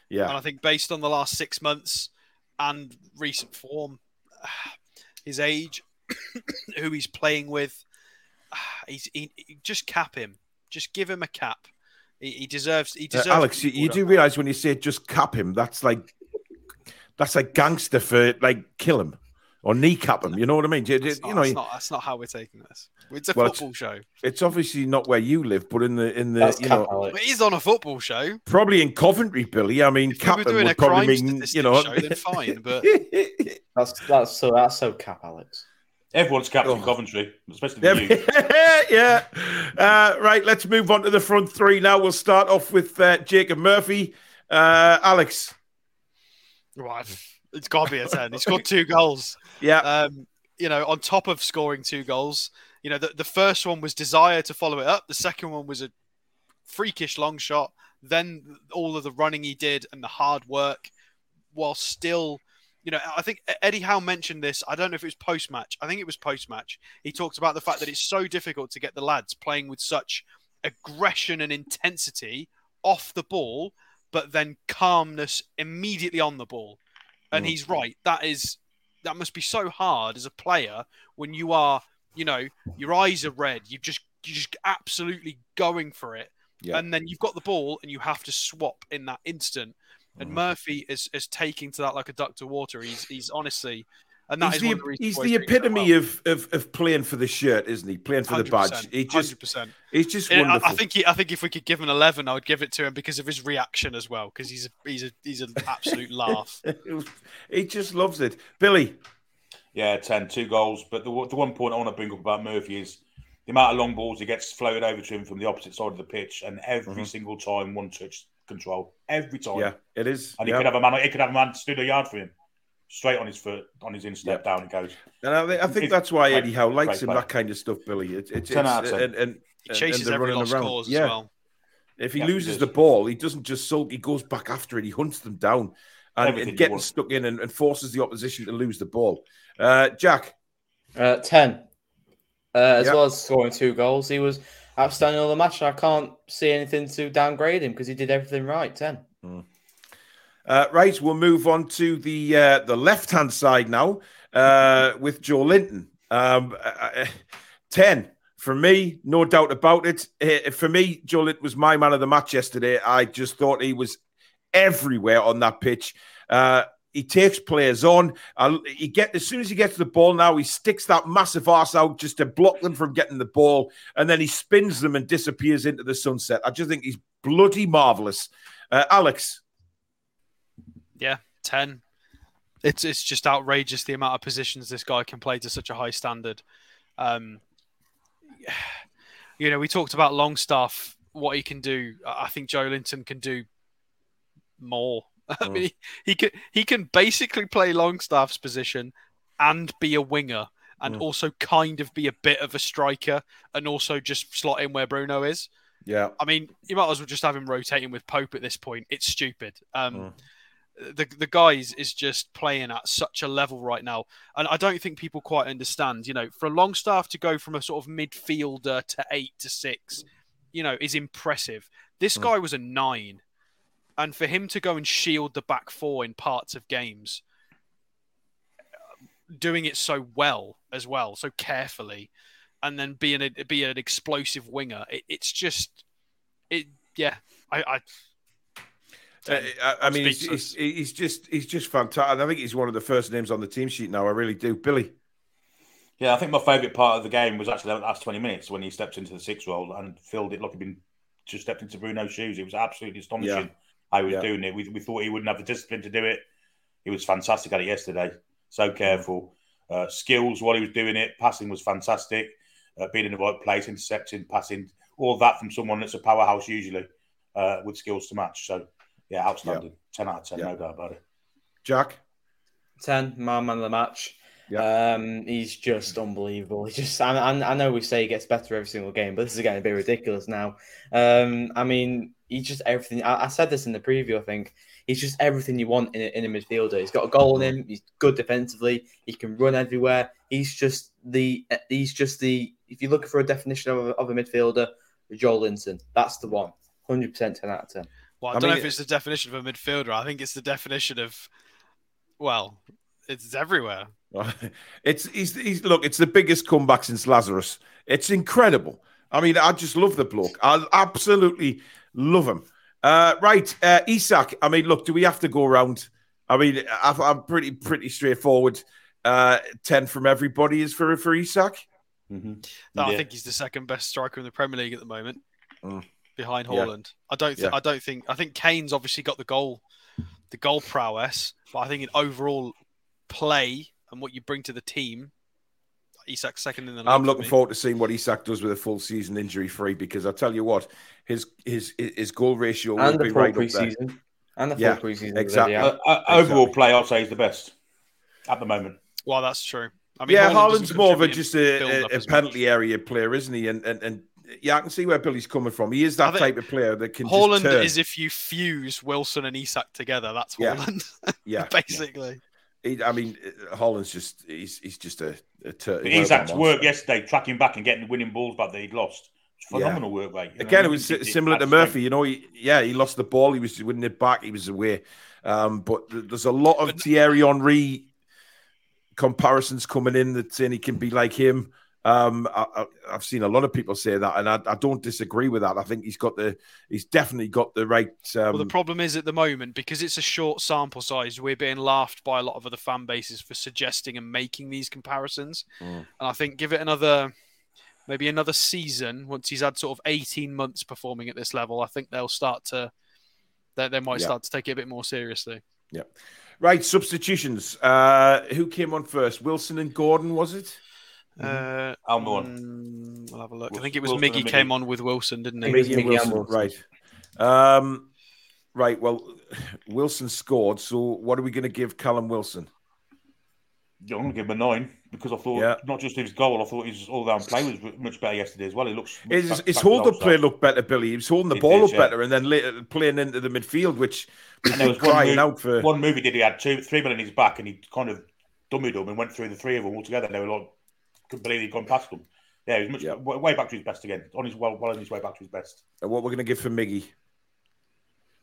yeah. And I think based on the last six months and recent form, [sighs] his age, [coughs] who he's playing with, [sighs] he's he, just cap him. Just give him a cap. He, he deserves. He uh, deserves. Uh, Alex, you, you do realize when you say just cap him, that's like that's like gangster for like kill him or kneecap him. You know what I mean? You, that's you not, know, that's not, that's not how we're taking this. It's a well, football it's, show. It's obviously not where you live, but in the in the that's you know, Alex. it is on a football show. Probably in Coventry, Billy. I mean, cap we would probably mean you know. Show, then fine, but [laughs] that's that's so that's so cap, Alex. Everyone's captain oh. Coventry, especially you. [laughs] yeah. Uh, right, let's move on to the front three now. We'll start off with uh, Jacob Murphy. Uh, Alex. Right. It's got to be a 10. He's [laughs] got two goals. Yeah. Um, you know, on top of scoring two goals, you know, the, the first one was desire to follow it up. The second one was a freakish long shot. Then all of the running he did and the hard work while still you know, I think Eddie Howe mentioned this. I don't know if it was post match. I think it was post match. He talked about the fact that it's so difficult to get the lads playing with such aggression and intensity off the ball, but then calmness immediately on the ball. And mm. he's right. That is that must be so hard as a player when you are, you know, your eyes are red. You just you're just absolutely going for it, Yeah. And then you've got the ball and you have to swap in that instant. And. Murphy is is taking to that like a duck to water. He's he's honestly and that he's the, the he's the epitome well. of, of, of playing for the shirt, isn't he? Playing for the badge. He just 100%. He's just wonderful. I, I think he, I think if we could give him an eleven, I would give it to him because of his reaction as well. Because he's a, he's a, he's an absolute [laughs] laugh. [laughs] he just loves it, Billy. Yeah, 10, two goals. But the, the one point I want to bring up about Murphy is the amount of long balls he gets floated over to him from the opposite side of the pitch, and every mm-hmm. single time one touch control, every time. Yeah, it is. And he could have a man. He could have a man stood a yard for him straight on his foot, on his instep, down it goes. And I, I think that's why Eddie Howe likes him, that kind of stuff, Billy. It, it, it's, and, and, he chases and every lost around. cause yeah. as well. If he yeah, loses he the ball, he doesn't just sulk, he goes back after it, he hunts them down and, and getting stuck in and, and, forces the opposition to lose the ball. Uh, Jack? Uh, 10. Uh, as yep. well as scoring two goals, he was outstanding all the match. I can't see anything to downgrade him because he did everything right. 10. Mm. Uh, right, we'll move on to the uh, the left hand side now uh, [laughs] with Joelinton. Um, uh, uh, Ten for me, no doubt about it. Uh, for me, Joelinton was my man of the match yesterday. I just thought he was everywhere on that pitch. He takes players on. he get as soon as he gets the ball now, he sticks that massive ass out just to block them from getting the ball, and then he spins them and disappears into the sunset. I just think he's bloody marvelous. Alex. Yeah, ten. It's it's just outrageous the amount of positions this guy can play to such a high standard. Um, [sighs] you know, we talked about Longstaff, what he can do. I think Joelinton can do more. [laughs] I mm. mean, he, he can he can basically play Longstaff's position and be a winger, and mm. also kind of be a bit of a striker, and also just slot in where Bruno is. Yeah, I mean, you might as well just have him rotating with Pope at this point. It's stupid. Um, mm the the guys is just playing at such a level right now, and I don't think people quite understand. You know, for a Longstaff to go from a sort of midfielder to eight to six, you know, is impressive. This mm. guy was a nine, and for him to go and shield the back four in parts of games, doing it so well as well, so carefully, and then being a be an explosive winger, it, it's just it. Yeah, I, I uh, I, I mean, he's, he's, he's, just he's just fantastic. I think he's one of the first names on the team sheet now. I really do, Billy. Yeah, I think my favourite part of the game was actually the last twenty minutes when he stepped into the six role and filled it like he'd been just stepped into Bruno's shoes. It was absolutely astonishing yeah. How he was yeah. doing it. We, we thought he wouldn't have the discipline to do it. He was fantastic at it yesterday. So careful. Uh, skills while he was doing it. Passing was fantastic. Uh, being in the right place, intercepting, passing, all that from someone that's a powerhouse usually uh, with skills to match. So yeah, outstanding. Yeah. 10 out of 10, yeah. no doubt about it. Jack? 10, my man of the match. Yeah. Um, he's just unbelievable. He just, I, I, know we say he gets better every single game, but this is getting a bit ridiculous now. Um, I mean, he's just everything. I, I, said this in the preview. I think he's just everything you want in a, in a midfielder. He's got a goal in him. He's good defensively. He can run everywhere. He's just the. He's just the. If you're looking for a definition of a, of a midfielder, Joelinton, that's the one. Hundred percent, ten out of ten. Well, I, I don't mean, know if it's the definition of a midfielder. I think it's the definition of, well, it's everywhere. [laughs] It's he's, he's look. It's the biggest comeback since Lazarus. It's incredible. I mean, I just love the bloke. I absolutely love him. Uh, right, uh, Isak. I mean, look, do we have to go around? I mean, I'm pretty pretty straightforward. Uh, Ten from everybody is for for Isak. Mm-hmm. No, yeah. I think he's the second best striker in the Premier League at the moment. Mm behind Haaland. Yeah. I don't. Th- yeah. I don't think. I think Kane's obviously got the goal, the goal prowess, but I think in overall play and what you bring to the team, Isak's second in the. I'm looking for forward to seeing what Isak does with a full season injury free because I tell you what, his his his goal ratio will be right up there. And the full yeah, preseason. Exactly. Uh, uh, overall play, I'd say is the best at the moment. Well, that's true. I mean, yeah, Haaland's more of a just a, a, a penalty much. area player, isn't he? And and and yeah, I can see where Billy's coming from. He is that type of player that can. Haaland is if you fuse Wilson and Isak together. That's Haaland. [laughs] Yeah, basically. He, I mean, Haaland's just he's he's just a. a ter- Isak's work yesterday, tracking back and getting the winning balls back that he'd lost. Phenomenal yeah. work, mate. You Again, know, it was similar to Murphy. You know, he, yeah, he lost the ball. He was winning it back. He was away. Um, but there's a lot of Thierry Henry comparisons coming in that saying he can be like him. Um, I, have seen a lot of people say that, and I, I, don't disagree with that. I think he's got the, he's definitely got the right. Um... Well, the problem is at the moment because it's a short sample size, we're being laughed by a lot of other fan bases for suggesting and making these comparisons. Mm. And I think give it another, maybe another season once he's had sort of eighteen months performing at this level, I think they'll start to, they, they might yeah. start to take it a bit more seriously. Yeah. Right, substitutions. Uh, who came on first? Wilson and Gordon, was it? Uh, I'll go on. Mm, I'll have a look. I think it was Wilson Miggy came on with Wilson, didn't he? Miggy, Miggy Wilson, right. Um, right. Well, [sighs] Wilson scored. So, what are we going to give Callum Wilson? Yeah, I'm going to give him a nine because I thought yeah. not just his goal, I thought his all-round play was much better yesterday as well. It looks his, his hold-up play looked better, Billy. He was holding the it ball up yeah. better and then later playing into the midfield, which was, was crying move, out for. One movie did he had two, three men in his back, and he kind of dummied them and went through the three of them all together. And they were like completely gone past them. Yeah, he's much yep. way back to his best again. On his well, well on his way back to his best. And what we're going to give for Miggy?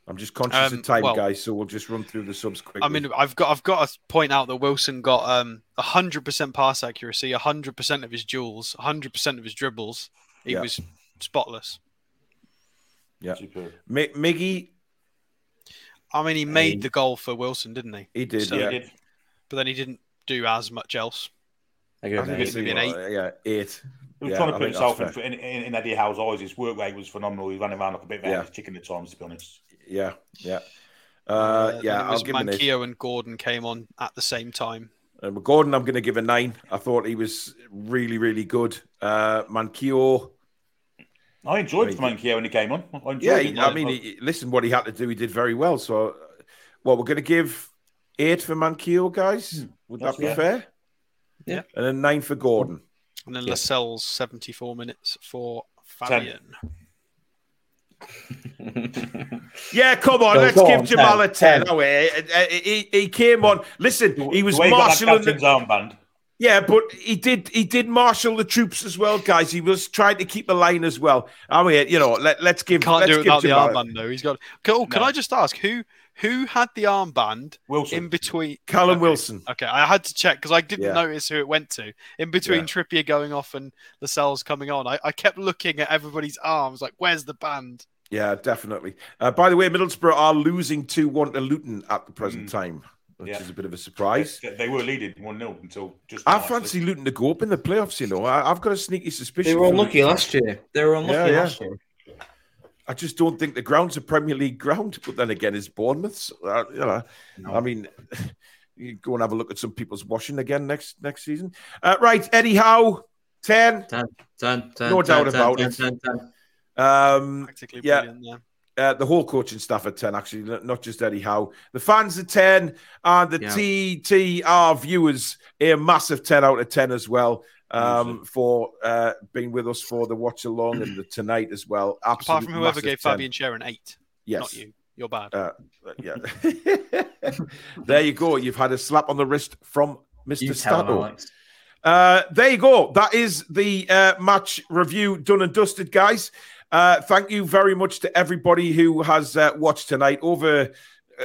I'm just conscious um, of time, well, guys, so we'll just run through the subs quickly. I mean, I've got I've got to point out that Wilson got um 100% pass accuracy, 100% of his duels, 100% of his dribbles. He yeah. was spotless. Yeah. M- Miggy. I mean, he made the goal for Wilson, didn't he? He did, so yeah. He did. But then he didn't do as much else. I, I think it's maybe an eight. Yeah, eight. He was yeah, trying to put himself in, in, in, Eddie Howe's eyes. His work rate was phenomenal. He ran around like a bit of a yeah. chicken at times, to be honest. Yeah, yeah. Uh, uh, yeah, I'll give Manquillo and Gordon came on at the same time. Um, Gordon, I'm going to give a nine. I thought he was really, really good. Uh, Manquillo. I enjoyed I mean, Manquillo when he came on. I yeah, he, I mean, he, listen, what he had to do, he did very well. So, well, we're going to give eight for Manquillo, guys. Hmm. Would That's that be fair? Yeah. And then nine for Gordon. And then yeah. Lascelles 74 minutes for Fabian. [laughs] yeah, come on, let's give on, Jamal 10, a 10. 10. Oh, he, he, he, came on. Listen, he was marshalling the armband. Yeah, but he did he did marshal the troops as well, guys. He was trying to keep the line as well. I mean, you know, let, let's give. Can't let's do it without the armband though. He's got. Oh, can no. I just ask who who had the armband Wilson. in between? Callum okay. Wilson. Okay, I had to check because I didn't yeah. notice who it went to. In between yeah. Trippier going off and Lascelles coming on, I, I kept looking at everybody's arms, like, where's the band? Yeah, definitely. Uh, by the way, Middlesbrough are losing 2 1 to Luton at the present mm. time, which yeah. is a bit of a surprise. They were leading 1 0 until just. I fancy Luton to go up in the playoffs, you know. I, have got a sneaky suspicion. They were unlucky last year. They were unlucky yeah, last year. I just don't think the ground's a Premier League ground. But then again, it's Bournemouth's. Uh, you know, no. I mean, [laughs] you go and have a look at some people's washing again next next season. Uh, right, Eddie Howe, 10. 10, 10, 10 No 10, doubt 10, about 10, it. 10, 10. Um, yeah. Uh, the whole coaching staff at 10, actually, not just Eddie Howe. The fans at 10 and the yeah. TTR viewers a massive 10 out of 10 as well um, for uh, being with us for the watch along and the [clears throat] tonight as well. Absolutely Apart from whoever gave 10. Fabian Schär an eight. Yes. Not you. You're bad. Uh, yeah. [laughs] [laughs] there you go. You've had a slap on the wrist from Mr. Stato. Uh, there you go. That is the uh, match review done and dusted, guys. Uh, thank you very much to everybody who has uh, watched tonight. Over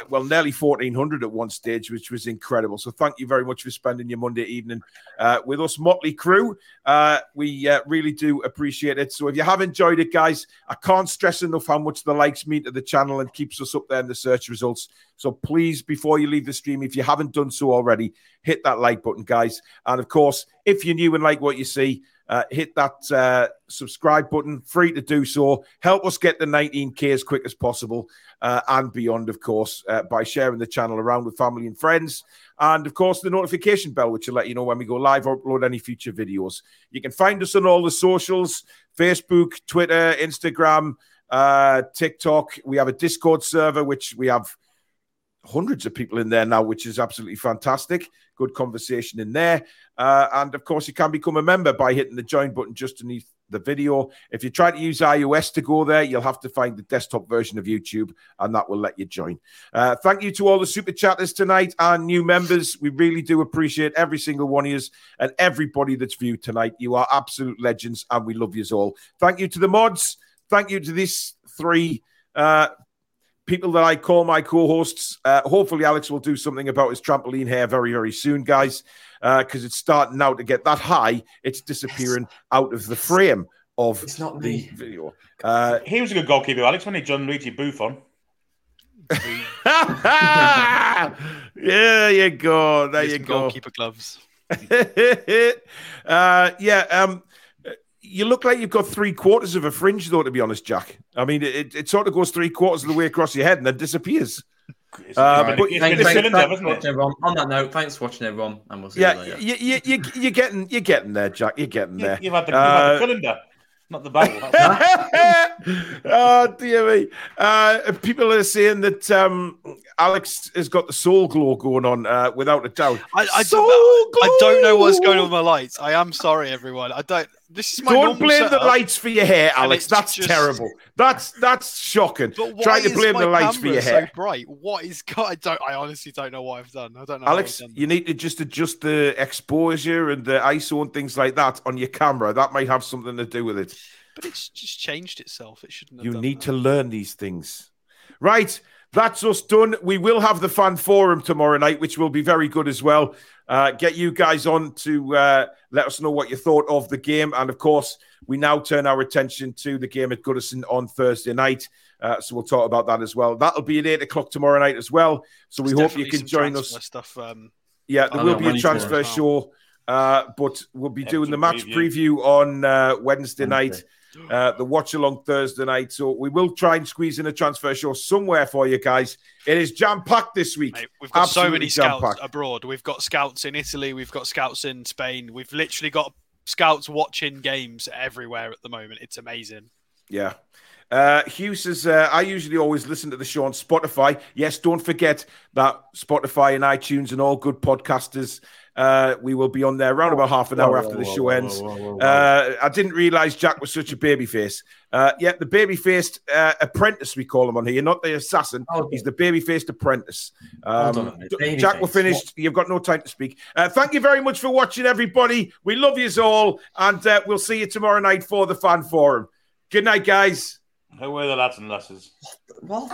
well, nearly 1400 at one stage, which was incredible. So thank you very much for spending your Monday evening uh, with us, Motley Crew. Uh, we uh, really do appreciate it. So if you have enjoyed it, guys, I can't stress enough how much the likes mean to the channel and keeps us up there in the search results. So please, before you leave the stream, if you haven't done so already, hit that like button, guys. And of course, if you're new and like what you see, uh, hit that uh, subscribe button, free to do so. Help us get the 19K as quick as possible uh, and beyond, of course, uh, by sharing the channel around with family and friends. And of course, the notification bell, which will let you know when we go live or upload any future videos. You can find us on all the socials Facebook, Twitter, Instagram, uh, TikTok. We have a Discord server, which we have hundreds of people in there now, which is absolutely fantastic. Good conversation in there. Uh, and of course, you can become a member by hitting the join button just underneath the video. If you try to use iOS to go there, you'll have to find the desktop version of YouTube, and that will let you join. Uh, thank you to all the super chatters tonight and new members. We really do appreciate every single one of you and everybody that's viewed tonight. You are absolute legends, and we love you all. Thank you to the mods. Thank you to these three. Uh, people that I call my co-hosts. Uh, hopefully, Alex will do something about his trampoline hair very, very soon, guys, because uh, it's starting now to get that high. It's disappearing yes. out of the frame of it's not the me. video. Uh, he was a good goalkeeper, Alex, when he Gianluigi Buffon. [laughs] yeah, you go. There you go. Goalkeeper gloves. [laughs] uh, yeah. Um, you look like you've got three quarters of a fringe, though. To be honest, Jack. I mean, it, it sort of goes three quarters of the way across your head and then disappears. Uh, but thanks, thanks, thanks watching, everyone. On that note, thanks for watching, everyone, and we'll see yeah, you later. You, you, you, you're getting, you're getting there, Jack. You're getting there. You, have had the, uh, you've had the cylinder not the battle. [laughs] [laughs] oh dear me! Uh, people are saying that um, Alex has got the Soul Glo going on, uh, without a doubt. I, I, don't, I, don't, know what's going on with my lights. I am sorry, everyone. I don't. This is my don't blame setup, the lights for your hair, Alex. That's just... terrible. That's that's shocking. Trying to blame the lights for your hair. So bright. What is? I don't. I honestly don't know what I've done. I don't know. Alex, you need to just adjust the exposure and the ISO and things like that on your camera. That might have something to do with it. But it's just changed itself. It shouldn't. you need that. to learn these things, right? That's us done. We will have the fan forum tomorrow night, which will be very good as well. Uh, get you guys on to uh, let us know what you thought of the game. And of course, we now turn our attention to the game at Goodison on Thursday night. Uh, so we'll talk about that as well. That'll be at eight o'clock tomorrow night as well. So we hope you can join us. Stuff, um, yeah, there will be a transfer show, uh, but we'll be doing the match preview, preview on uh, Wednesday, Wednesday night uh, the watch along Thursday night. So we will try and squeeze in a transfer show somewhere for you guys. It is jam packed this week. Mate, we've got Absolutely so many scouts jam-packed. abroad. We've got scouts in Italy. We've got scouts in Spain. We've literally got scouts watching games everywhere at the moment. It's amazing. Yeah. Uh, Hugh says, uh, I usually always listen to the show on Spotify. Yes, don't forget that Spotify and iTunes and all good podcasters uh, we will be on there around about half an hour after the show ends. Uh, I didn't realize Jack was such a baby face. Uh, yeah, the baby faced uh, apprentice, we call him on here, not the assassin. Oh, He's the baby faced apprentice. Um, Jack, we're finished. What? You've got no time to speak. Uh, thank you very much for watching, everybody. We love you all, and uh, we'll see you tomorrow night for the fan forum. Good night, guys. Who are the lads and lasses? What?